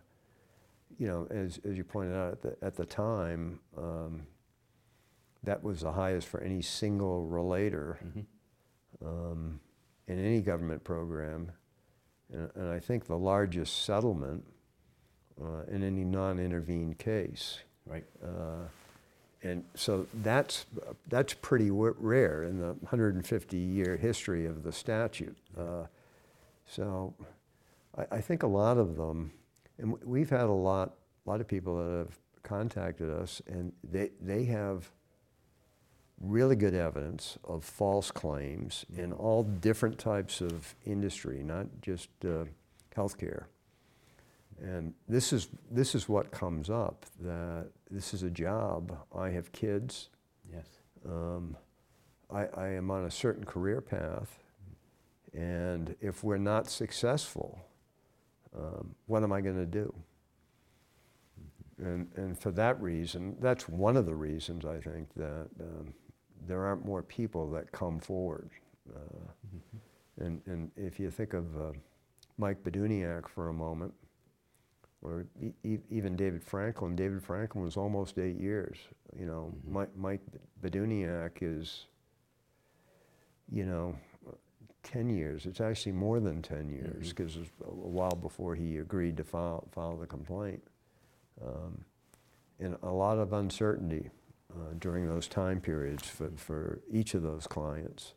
you know, as, as you pointed out at the, at the time, um, that was the highest for any single relator um, in any government program. And, and I think the largest settlement uh, in any non-intervened case. Right. Uh, and so that's, that's pretty w- rare in the 150-year history of the statute. Uh, so I, I think a lot of them, and we've had a lot, a lot of people that have contacted us, and they, they have really good evidence of false claims in all different types of industry, not just uh, healthcare. And this is, this is what comes up, that this is a job. I have kids. Yes. Um, I, I am on a certain career path, and if we're not successful, um, what am I going to do? And, and for that reason, that's one of the reasons I think that um, there aren't more people that come forward. Uh, Mm-hmm. and, and if you think of uh, Mike Bawduniak for a moment, or e- even David Franklin, David Franklin was almost eight years. You know, Mhm. Mike, Mike Bawduniak is, you know, 10 years. It's actually more than 10 years because it was a a while before he agreed to file, file the complaint. Um, and a lot of uncertainty uh, during those time periods for, for each of those clients.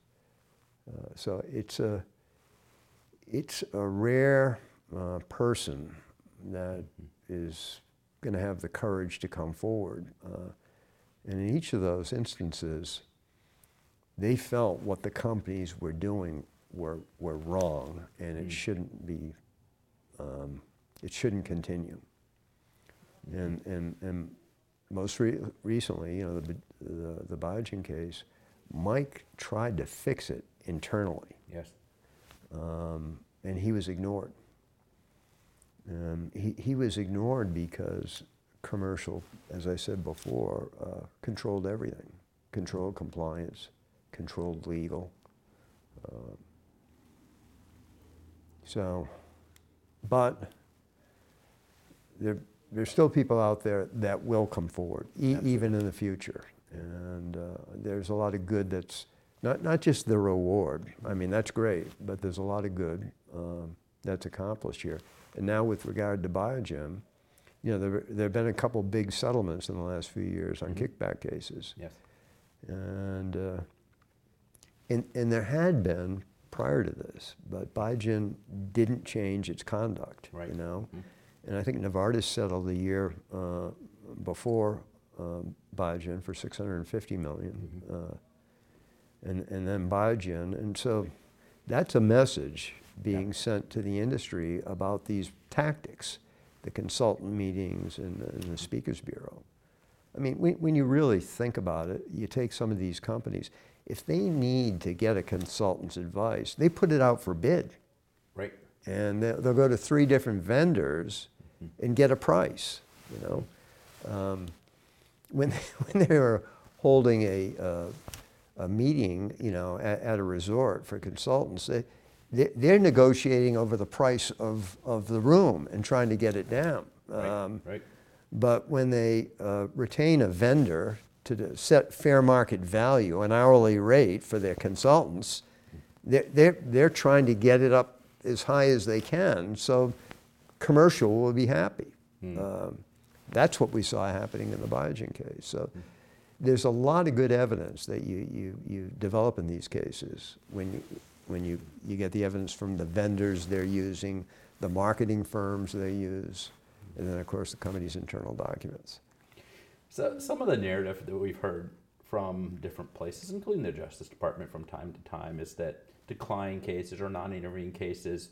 Uh, so it's a, it's a rare uh, person that is going to have the courage to come forward. Uh, and in each of those instances, they felt what the companies were doing were, were wrong and it Mm. shouldn't be, um, it shouldn't continue. And, and, and most re- recently, you know, the, the, the Biogen case, Mike tried to fix it internally Yes. um, and he was ignored. Um, he, he was ignored because commercial, as I said before, uh, controlled everything, controlled compliance, controlled legal. Um, so, but there, there's still people out there that will come forward, e- even in the future. And uh, there's a lot of good that's not, not just the reward. I mean, that's great, but there's a lot of good um, that's accomplished here. And now, with regard to Biogen, you know, there, there have been a couple big settlements in the last few years on Mhm. kickback cases. Yes. And, uh, and, and there had been prior to this, but Biogen didn't change its conduct, Right. you know? Mhm. And I think Novartis settled the year uh, before um, Biogen for 650 million, Mhm. uh, and, and then Biogen. And so that's a message being sent to the industry about these tactics, the consultant meetings and, the- and the Speakers Bureau. I mean, when, when you really think about it, you take some of these companies, if they need to get a consultant's advice, they put it out for bid. Right. And they'll, they'll go to three different vendors and get a price, you know. Um, when, when they were holding a, uh, a meeting, you know, at, at a resort for consultants, they, they, they're negotiating over the price of, of the room and trying to get it down. Right. Um, right. but when they uh, retain a vendor to set fair market value, an hourly rate for their consultants, they're, they're, they're trying to get it up as high as they can so commercial will be happy. Hmm. Um, that's what we saw happening in the Biogen case. So there's a lot of good evidence that you, you, you develop in these cases when, you, when you, you get the evidence from the vendors they're using, the marketing firms they use, and then, of course, the company's internal documents. So some of the narrative that we've heard from different places, including the Justice Department from time to time, is that decline cases or non-intervening cases,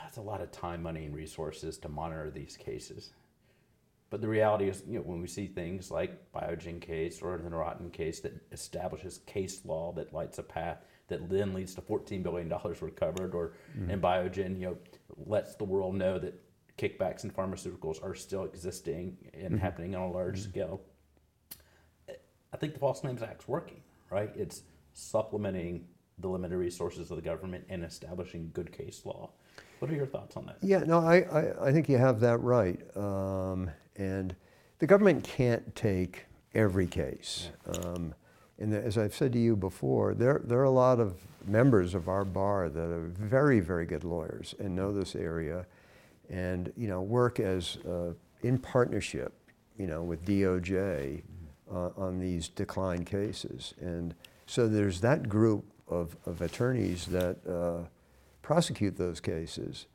that's a lot of time, money, and resources to monitor these cases. But the reality is, you know, when we see things like Biogen case or the Neurontin case that establishes case law that lights a path that then leads to $14 billion recovered, or mm-hmm. in Biogen, you know, lets the world know that kickbacks in pharmaceuticals are still existing and mm-hmm. happening on a large mm-hmm. scale. I think the False Claims Act's working, right? It's supplementing the limited resources of the government and establishing good case law. What are your thoughts on that? Yeah, no, I, I, I think you have that right. Um, and the government can't take every case. Um, and as I've said to you before, there, there are a lot of members of our bar that are very, very good lawyers and know this area and, you know, work as, uh, in partnership, you know, with DOJ uh, on these decline cases. And so there's that group of, of attorneys that uh, prosecute those cases.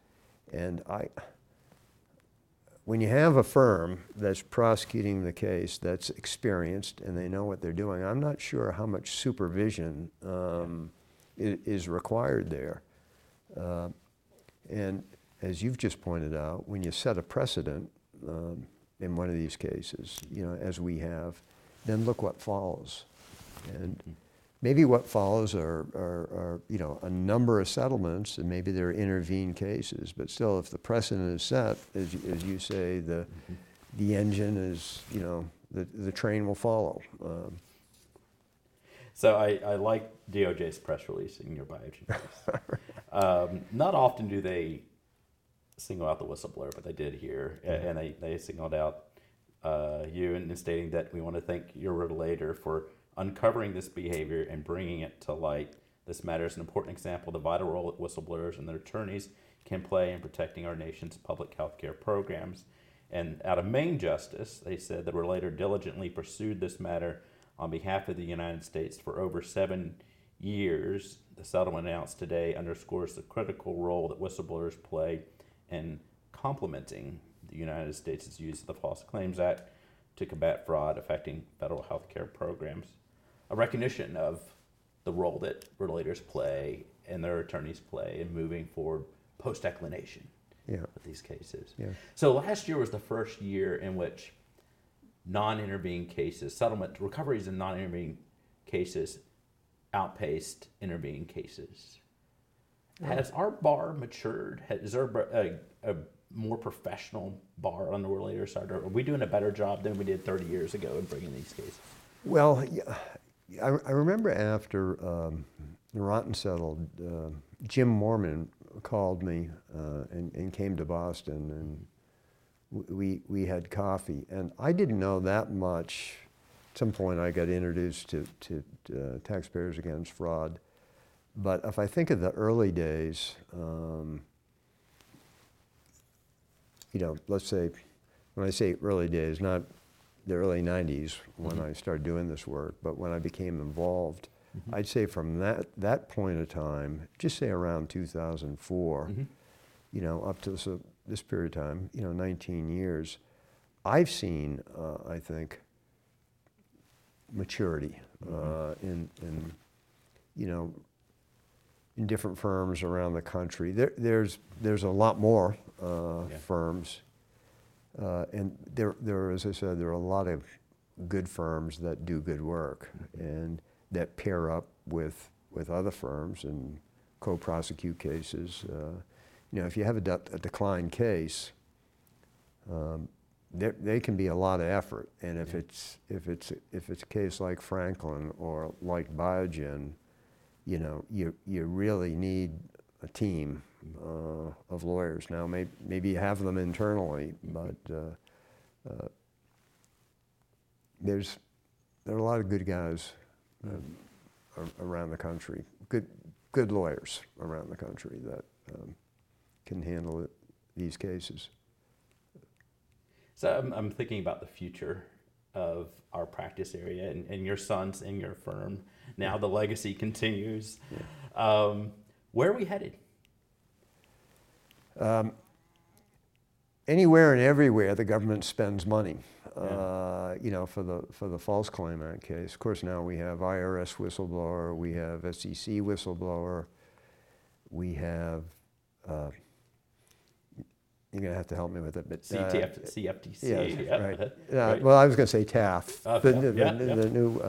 And I, when you have a firm that's prosecuting the case that's experienced and they know what they're doing, I'm not sure how much supervision um, is required there. Uh, and as you've just pointed out, when you set a precedent um, in one of these cases, you know, as we have, then look what follows. And maybe what follows are, are, are, you know, a number of settlements, and maybe there are intervened cases. But still, if the precedent is set, as, you- as you say, the, the engine is, you know, the, the train will follow. Um, So I, I like DOJ's press release in your Biogen case. um, not often do they single out the whistleblower, but they did here, A- and they, they singled out uh, you and stating that we want to thank your relator for uncovering this behavior and bringing it to light. This matter is an important example of the vital role that whistleblowers and their attorneys can play in protecting our nation's public health care programs. And out of Main Justice, they said the relator diligently pursued this matter on behalf of the United States for over seven years. The settlement announced today underscores the critical role that whistleblowers play in complementing the United States' use of the False Claims Act to combat fraud affecting federal health care programs. A recognition of the role that relators play and their attorneys play in moving forward post declination Yeah. with these cases. Yeah. So last year was the first year in which non-intervening cases, settlement recoveries in non-intervening cases, outpaced intervening cases. Has our bar matured? Has- Is there a, a, a more professional bar on the relator side? Or are we doing a better job than we did 30 years ago in bringing these cases? Well, yeah, I, I remember after um, Rotten settled, uh, Jim Moorman called me uh, and, and came to Boston, and we, we had coffee. And I didn't know that much. At some point, I got introduced to, to uh, Taxpayers Against Fraud. But if I think of the early days, um, you know, let's say, when I say early days, not the early 90s when I started doing this work, but when I became involved, I'd say from that, that point of time, just say around 2004, you know, up to this, uh, this period of time, you know, 19 years, I've seen, uh, I think, maturity uh, in, in, you know, in different firms around the country. There, there's, there's a lot more uh, Yeah. firms. Uh, and there, there, as I said, there are a lot of good firms that do good work and that pair up with, with other firms and co-prosecute cases. Uh, you know, if you have a, de- a declined case, um, there, they can be a lot of effort. And if it's, if it's, if it's a case like Franklin or like Biogen, you know, you, you really need a team uh, of lawyers. Now, may, maybe you have them internally, but uh, uh, there's, there are a lot of good guys um, around the country, good, good lawyers around the country that um, can handle it, these cases. So I'm, I'm thinking about the future of our practice area and, and your sons in your firm. Now the legacy continues. Um, where are we headed? Anywhere and everywhere the government spends money. Yeah. Uh, you know, for the for the False Claim Act case. Of course, now we have IRS whistleblower, we have SEC whistleblower, we have. Uh, you're gonna have to help me with it, but uh, CTF, CFTC. yeah, yeah, right. uh, Uh, right. Well, I was going to say TAF, Oh, the, yeah, the- the new.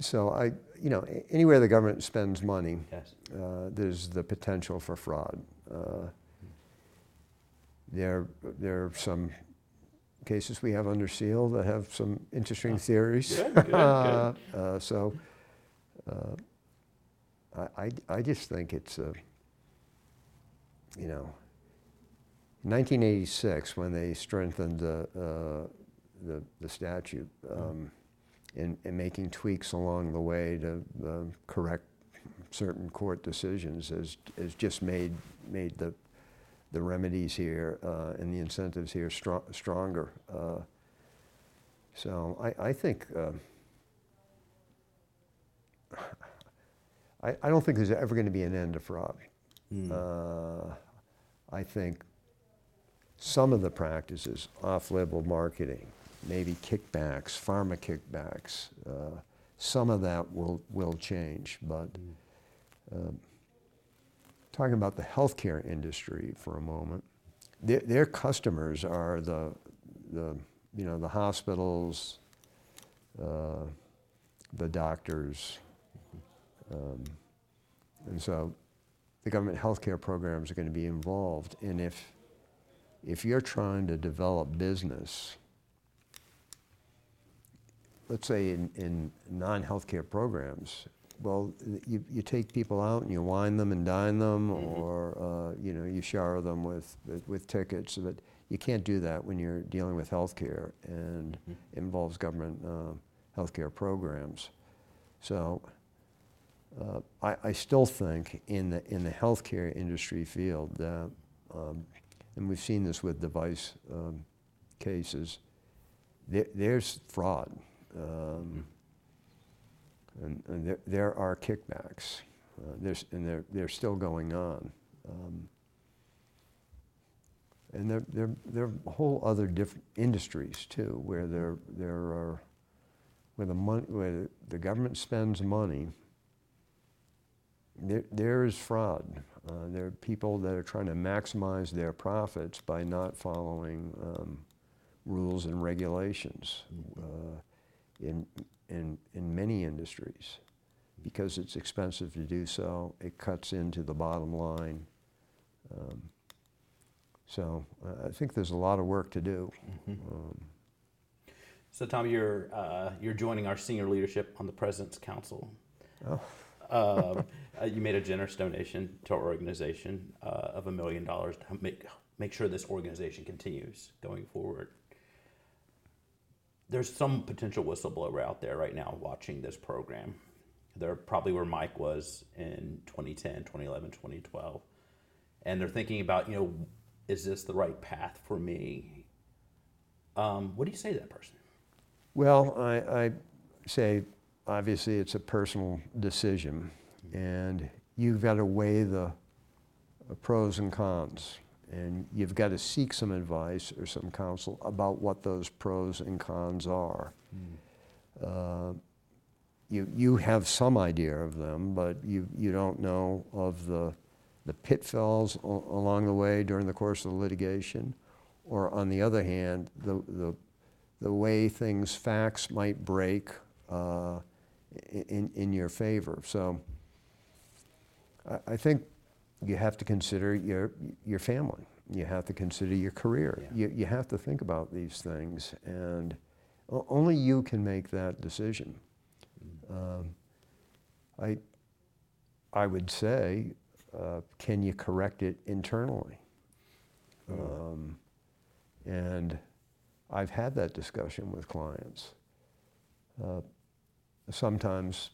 So I, you know, anywhere the government spends money, Yes. uh, there's the potential for fraud. Uh, there, there are some cases we have under seal that have some interesting theories. Good, good, good. Uh, uh, so uh, I, I, I just think it's a, you know, 1986 when they strengthened the, uh, the, the statute um, in, in making tweaks along the way to uh, correct certain court decisions has, has just made, made the, the remedies here uh, and the incentives here strong, stronger. Uh, so I, I think, uh, I, I don't think there's ever going to be an end to fraud. Uh, I think some of the practices, off-label marketing, maybe kickbacks, pharma kickbacks, uh, some of that will, will change. But um, talking about the healthcare industry for a moment, their, their customers are the, the, you know, the hospitals, uh, the doctors. Um, and so the government healthcare programs are going to be involved. And if, if you're trying to develop business, let's say in, in non-healthcare programs, well, you, you take people out and you wine them and dine them, or uh, you know you shower them with, with, with tickets. But you can't do that when you're dealing with healthcare and involves government uh, healthcare programs. So uh, I, I still think in the in the healthcare industry field that, um, and we've seen this with device um, cases. There, there's fraud. Um, and, and there, there are kickbacks. Uh, there's, and they're, they're still going on. Um, and there, there, there are whole other different industries too, where there, there are, where the money, where the government spends money. There, there is fraud. Uh, there are people that are trying to maximize their profits by not following um, rules and regulations. Uh, in, in, in many industries because it's expensive to do so. It cuts into the bottom line. Um, so uh, I think there's a lot of work to do. Um, So, Tom, you're uh, you're joining our senior leadership on the President's Council. oh, Um, uh, you made a generous donation to our organization uh, of a million dollars to make make sure this organization continues going forward. There's some potential whistleblower out there right now watching this program. They're probably where Mike was in 2010, 2011, 2012. And they're thinking about, you know, is this the right path for me? Um, what do you say to that person? Well, I, I say obviously it's a personal decision, and you've got to weigh the pros and cons, and you've got to seek some advice or some counsel about what those pros and cons are. Uh, you, you have some idea of them, but you, you don't know of the, the pitfalls a- along the way during the course of the litigation, or on the other hand, the, the, the way things, facts might break uh, in, in your favor. So I, I think you have to consider your, your family. You have to consider your career. Yeah. You, you have to think about these things, and only you can make that decision. Um, I, I would say, uh, can you correct it internally? Um, and I've had that discussion with clients. Uh, sometimes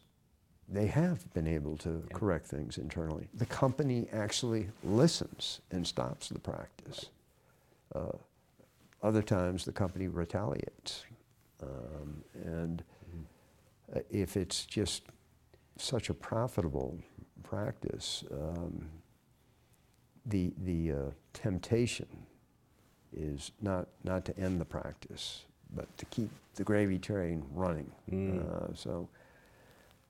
they have been able to Yeah. correct things internally. The company actually listens and stops the practice. Uh, other times, the company retaliates. Um, and uh, if it's just such a profitable practice, um, the, the uh, temptation is not, not to end the practice, but to keep the gravy train running. Mm. Uh, so,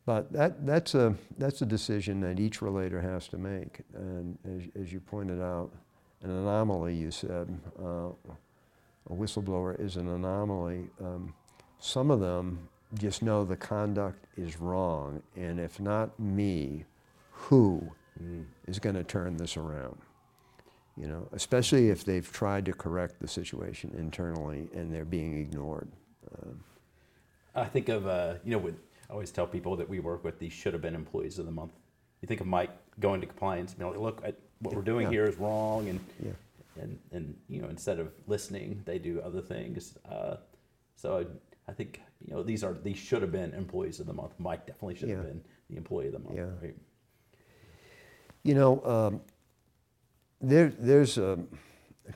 but that, that's, a, that's a decision that each relator has to make. And as, as you pointed out, an anomaly, you said, uh, a whistleblower is an anomaly. Um, some of them just know the conduct is wrong, and if not me, who is going to turn this around? You know, especially if they've tried to correct the situation internally and they're being ignored. Um, I think of, uh, you know, with, I always tell people that we work with these should have been employees of the month. You think of Mike going to compliance, being like, look, I, what we're doing Yeah. here is wrong, and, Yeah. and and you know, instead of listening, they do other things. Uh, so I, I think you know these are these should have been employees of the month. Mike definitely should have been the employee of the month. Yeah. Right? You know, um, there, there's a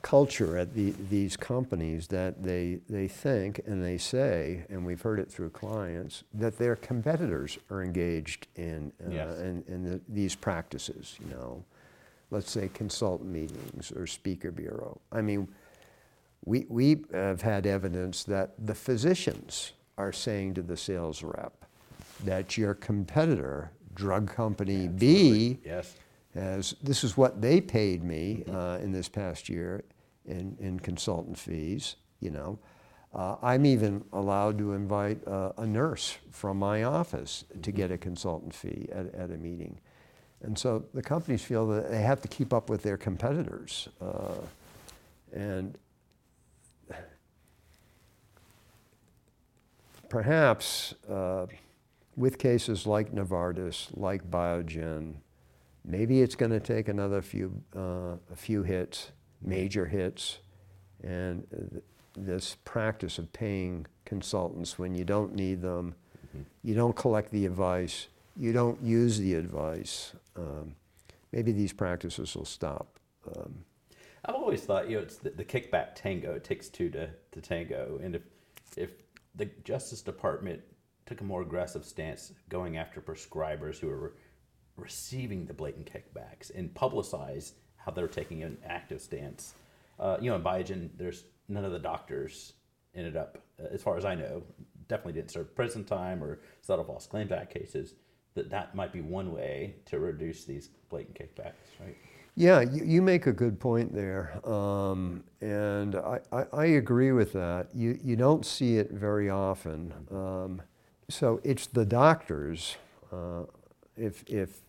culture at the, these companies that they, they think and they say, and we've heard it through clients, that their competitors are engaged in, uh, Yes. in, in the, these practices, you know. Let's say consultant meetings or speaker bureau. I mean, we, we have had evidence that the physicians are saying to the sales rep that your competitor, drug company B, Yes. As this is what they paid me uh, in this past year in, in consultant fees, you know. Uh, I'm even allowed to invite uh, a nurse from my office to get a consultant fee at, at a meeting. And so the companies feel that they have to keep up with their competitors. Uh, and perhaps uh, with cases like Novartis, like Biogen, maybe it's going to take another few, uh, a few hits, major hits, and th- this practice of paying consultants when you don't need them, you don't collect the advice, you don't use the advice. Um, maybe these practices will stop. Um, I've always thought, you know, it's the, the kickback tango. It takes two to, to tango. And if, if the Justice Department took a more aggressive stance going after prescribers who are re- receiving the blatant kickbacks and publicize how they're taking an active stance, uh, you know, in Biogen, there's none of the doctors ended up, uh, as far as I know, definitely didn't serve prison time or settle false claims act cases. That that might be one way to reduce these blatant kickbacks, right? Yeah, you, you make a good point there. Um, and I, I, I agree with that. You, you don't see it very often. Um, so it's the doctors, uh, if, if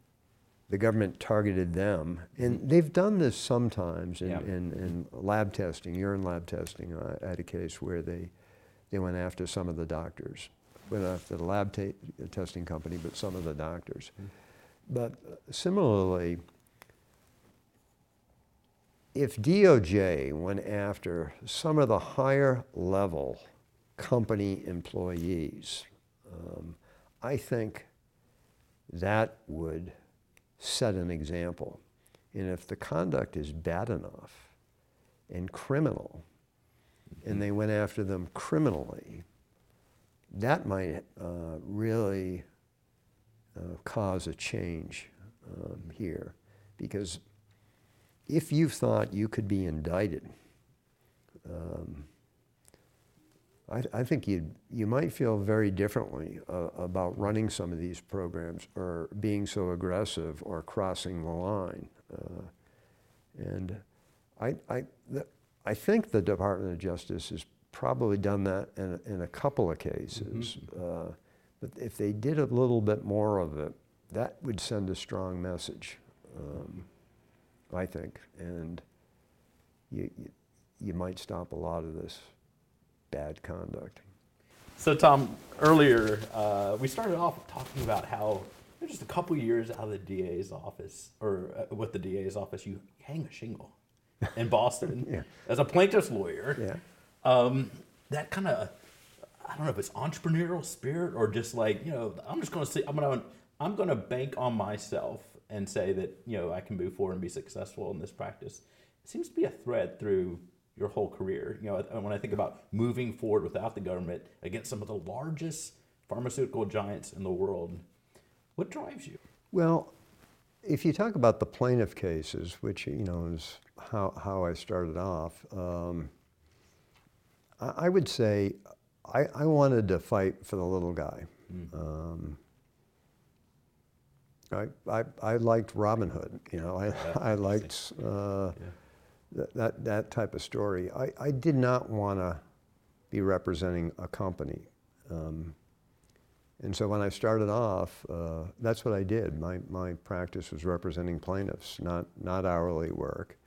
the government targeted them, and they've done this sometimes in, Yeah. in, in lab testing, urine lab testing. I had a case where they, they went after some of the doctors, went after the lab ta- testing company, but some of the doctors. But uh, similarly, if DOJ went after some of the higher level company employees, um, I think that would set an example. And if the conduct is bad enough and criminal, and they went after them criminally, that might uh, really uh, cause a change um, here. Because if you thought you could be indicted, um, I, I think you you might feel very differently uh, about running some of these programs or being so aggressive or crossing the line. Uh, and I, I, the, I think the Department of Justice has probably done that in, in a couple of cases. Uh, but if they did a little bit more of it, that would send a strong message. Um, I think, and you, you, you might stop a lot of this bad conduct. So, Tom, earlier uh, we started off talking about how just a couple years out of the DA's office, or uh, with the DA's office, you hang a shingle in Boston Yeah. as a plaintiff's lawyer. Yeah. Um, that kind of, I don't know if it's entrepreneurial spirit or just like you know, I'm just going to say I'm going to I'm going to bank on myself and say that you know I can move forward and be successful in this practice. It seems to be a thread through your whole career. You know, when I think about moving forward without the government against some of the largest pharmaceutical giants in the world, what drives you? Well, if you talk about the plaintiff cases, which you know is how, how I started off, um, I, I would say I, I wanted to fight for the little guy. Um, I, I, I liked Robin Hood, you know, I, I liked uh, that, that, that type of story. I, I did not want to be representing a company. Um, and so when I started off, uh, that's what I did. My, my practice was representing plaintiffs, not, not hourly work.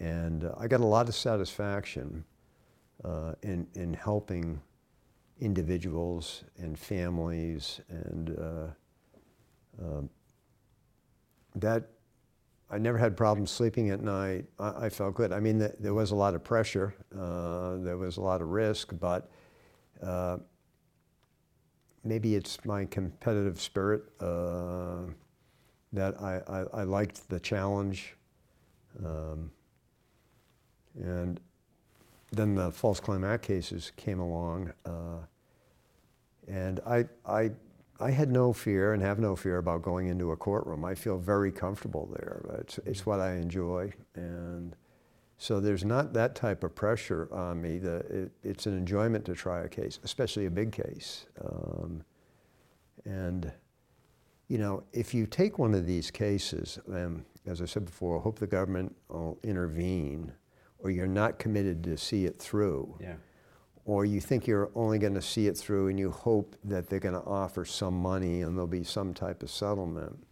And uh, I got a lot of satisfaction uh, in, in helping individuals and families. And uh, um, that, I never had problems sleeping at night. I, I felt good. I mean, th- there was a lot of pressure, uh, there was a lot of risk, but uh, maybe it's my competitive spirit uh, that I, I, I liked the challenge. Um, and then the False Claim Act cases came along. Uh, and I, I, I had no fear and have no fear about going into a courtroom. I feel very comfortable there. It's, it's what I enjoy. And so there's not that type of pressure on me. The, it, it's an enjoyment to try a case, especially a big case. Um, and, you know, if you take one of these cases, um, as I said before, I hope the government will intervene, or you're not committed to see it through, Yeah. Or you think you're only going to see it through and you hope that they're going to offer some money and there'll be some type of settlement.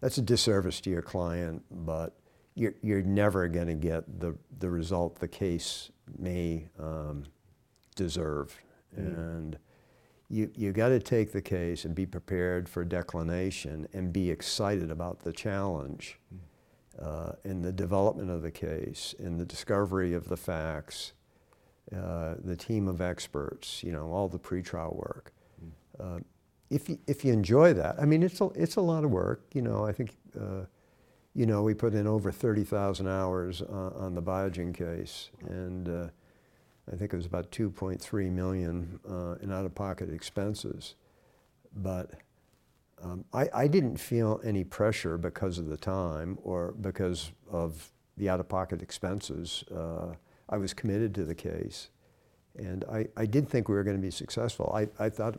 That's a disservice to your client, but you're, you're never going to get the, the result the case may um, deserve. Mm. And you, you got to take the case and be prepared for declination and be excited about the challenge mm. uh, in the development of the case, in the discovery of the facts, uh, the team of experts, you know, all the pretrial work. Mm. Uh, if, you, if you enjoy that, I mean, it's a, it's a lot of work. You know, I think, uh, you know, we put in over 30,000 hours on the Biogen case. And uh, I think it was about 2.3 million uh, in out-of-pocket expenses. But um, I, I, didn't feel any pressure because of the time or because of the out-of-pocket expenses. I was committed to the case, and I, I did think we were going to be successful. I, I thought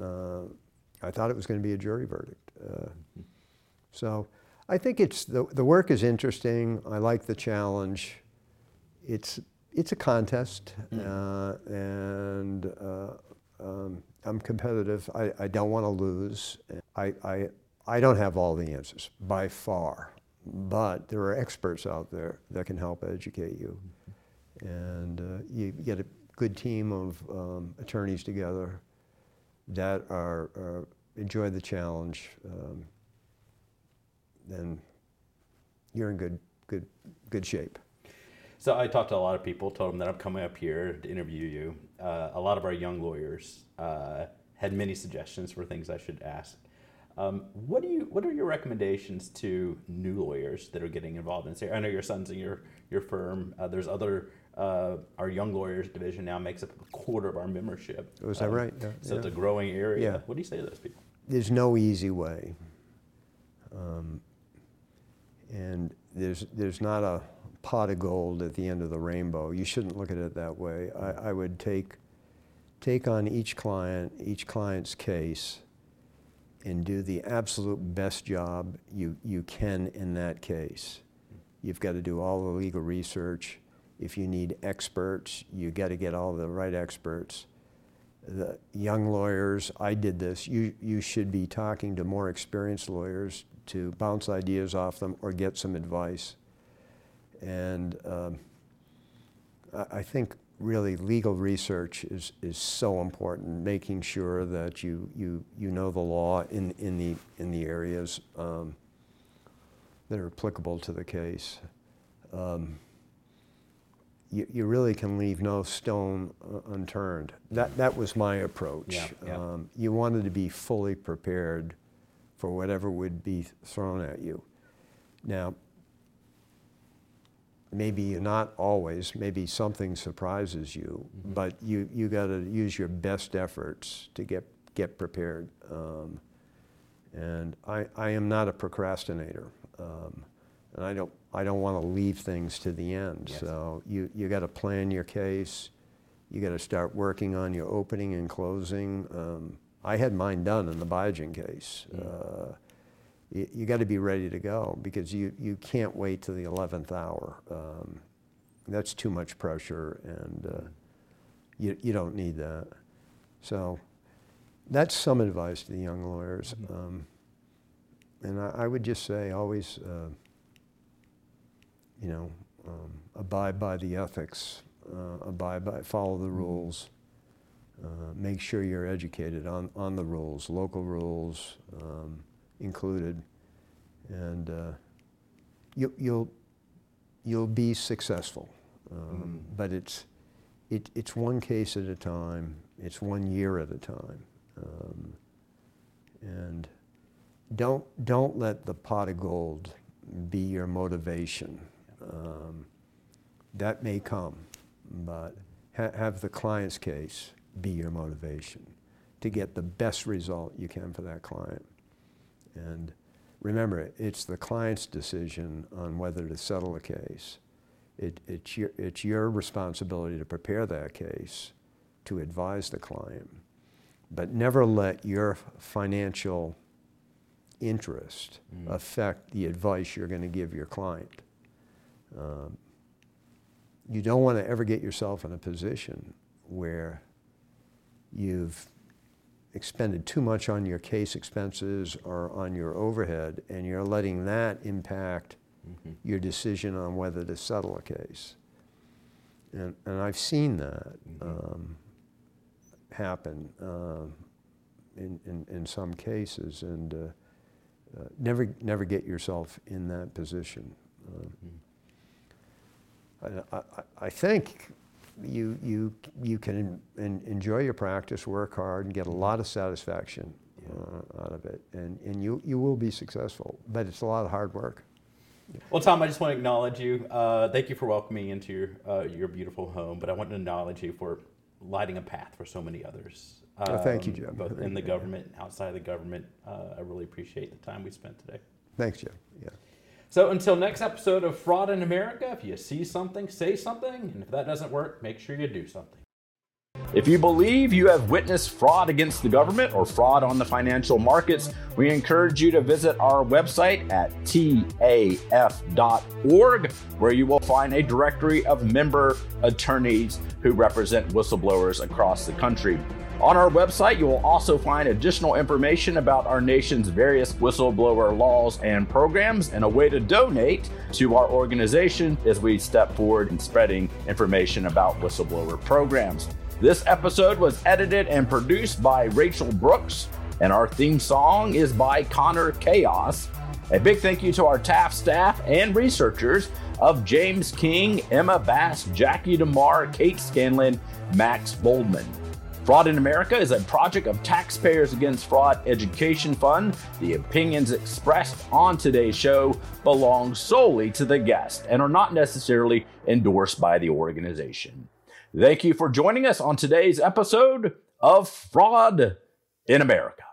uh, I thought it was going to be a jury verdict. Uh, so I think it's the the work is interesting. I like the challenge. It's it's a contest, mm. uh, and uh, um, I'm competitive. I, I don't want to lose. I, I, I don't have all the answers by far, but there are experts out there that can help educate you. And uh, you get a good team of um, attorneys together that are, are enjoy the challenge, um, then you're in good, good, good shape. So I talked to a lot of people, told them that I'm coming up here to interview you. Uh, a lot of our young lawyers uh, had many suggestions for things I should ask. Um, what do you? What are your recommendations to new lawyers that are getting involved in this? I know your son's in your your firm. Uh, there's other. Uh, our young lawyers division now makes up a quarter of our membership. Was oh, that um, right? Yeah. So yeah. it's a growing area. Yeah. What do you say to those people? There's no easy way, um, and there's there's not a pot of gold at the end of the rainbow. You shouldn't look at it that way. I, I would take, take on each client, each client's case, and do the absolute best job you, you can in that case. You've got to do all the legal research. If you need experts, you got to get all the right experts. The young lawyers, I did this. You, you should be talking to more experienced lawyers to bounce ideas off them or get some advice. And um, I, think really legal research is, is so important, making sure that you, you, you know the law in, in, the, in the areas um, that are applicable to the case. Um, you, you really can leave no stone unturned. That, that was my approach. Yeah, yeah. Um, you wanted to be fully prepared for whatever would be thrown at you. Now, maybe not always, maybe something surprises you, mm-hmm. but you, you got to use your best efforts to get, get prepared. Um, and I, I am not a procrastinator. Um, and I don't, I don't want to leave things to the end. Yes. So you, you got to plan your case. You got to start working on your opening and closing. Um, I had mine done in the Biogen case. Mm. Uh, you, you got to be ready to go because you, you can't wait to the 11th hour. Um, that's too much pressure and uh, you, you don't need that. So that's some advice to the young lawyers. Mm-hmm. Um, and I, I, would just say always, uh, you know, um, abide by the ethics, uh, abide by, follow the mm-hmm. rules. Uh, make sure you're educated on, on the rules, local rules, um, included, and uh, you, you'll you'll be successful. Um, mm. But it's it, it's one case at a time. It's one year at a time, um, and don't don't let the pot of gold be your motivation. Um, that may come, but ha- have the client's case be your motivation to get the best result you can for that client. And remember, it's the client's decision on whether to settle a case. It, it's, your, it's your responsibility to prepare that case, to advise the client, but never let your financial interest mm. affect the advice you're going to give your client. Um, you don't want to ever get yourself in a position where you've expended too much on your case expenses or on your overhead, and you're letting that impact mm-hmm. your decision on whether to settle a case. And, and I've seen that mm-hmm. um, happen uh, in, in, in, some cases, and uh, uh, never, never get yourself in that position. mm-hmm. I, I, I think you, you, you can en- enjoy your practice, work hard, and get a lot of satisfaction uh, out of it. And, and you, you will be successful, but it's a lot of hard work. Well, Tom, I just want to acknowledge you. Uh, thank you for welcoming me into your, uh, your beautiful home, but I want to acknowledge you for lighting a path for so many others. Um, oh, thank you, um, Jim. Both in the government and outside of the government. Uh, I really appreciate the time we spent today. Thanks, Jim. Yeah. So until next episode of Fraud in America, if you see something, say something, and if that doesn't work, make sure you do something. If you believe you have witnessed fraud against the government or fraud on the financial markets, we encourage you to visit our website at taf.org, where you will find a directory of member attorneys who represent whistleblowers across the country. On our website, you will also find additional information about our nation's various whistleblower laws and programs and a way to donate to our organization as we step forward in spreading information about whistleblower programs. This episode was edited and produced by Rachel Brooks, and our theme song is by Connor Kaos. A big thank you to our TAF staff and researchers of James King, Emma Bass, Jackie DeMar, Kate Scanlan, Max Voldman. Fraud in America is a project of Taxpayers Against Fraud Education Fund. The opinions expressed on today's show belong solely to the guest and are not necessarily endorsed by the organization. Thank you for joining us on today's episode of Fraud in America.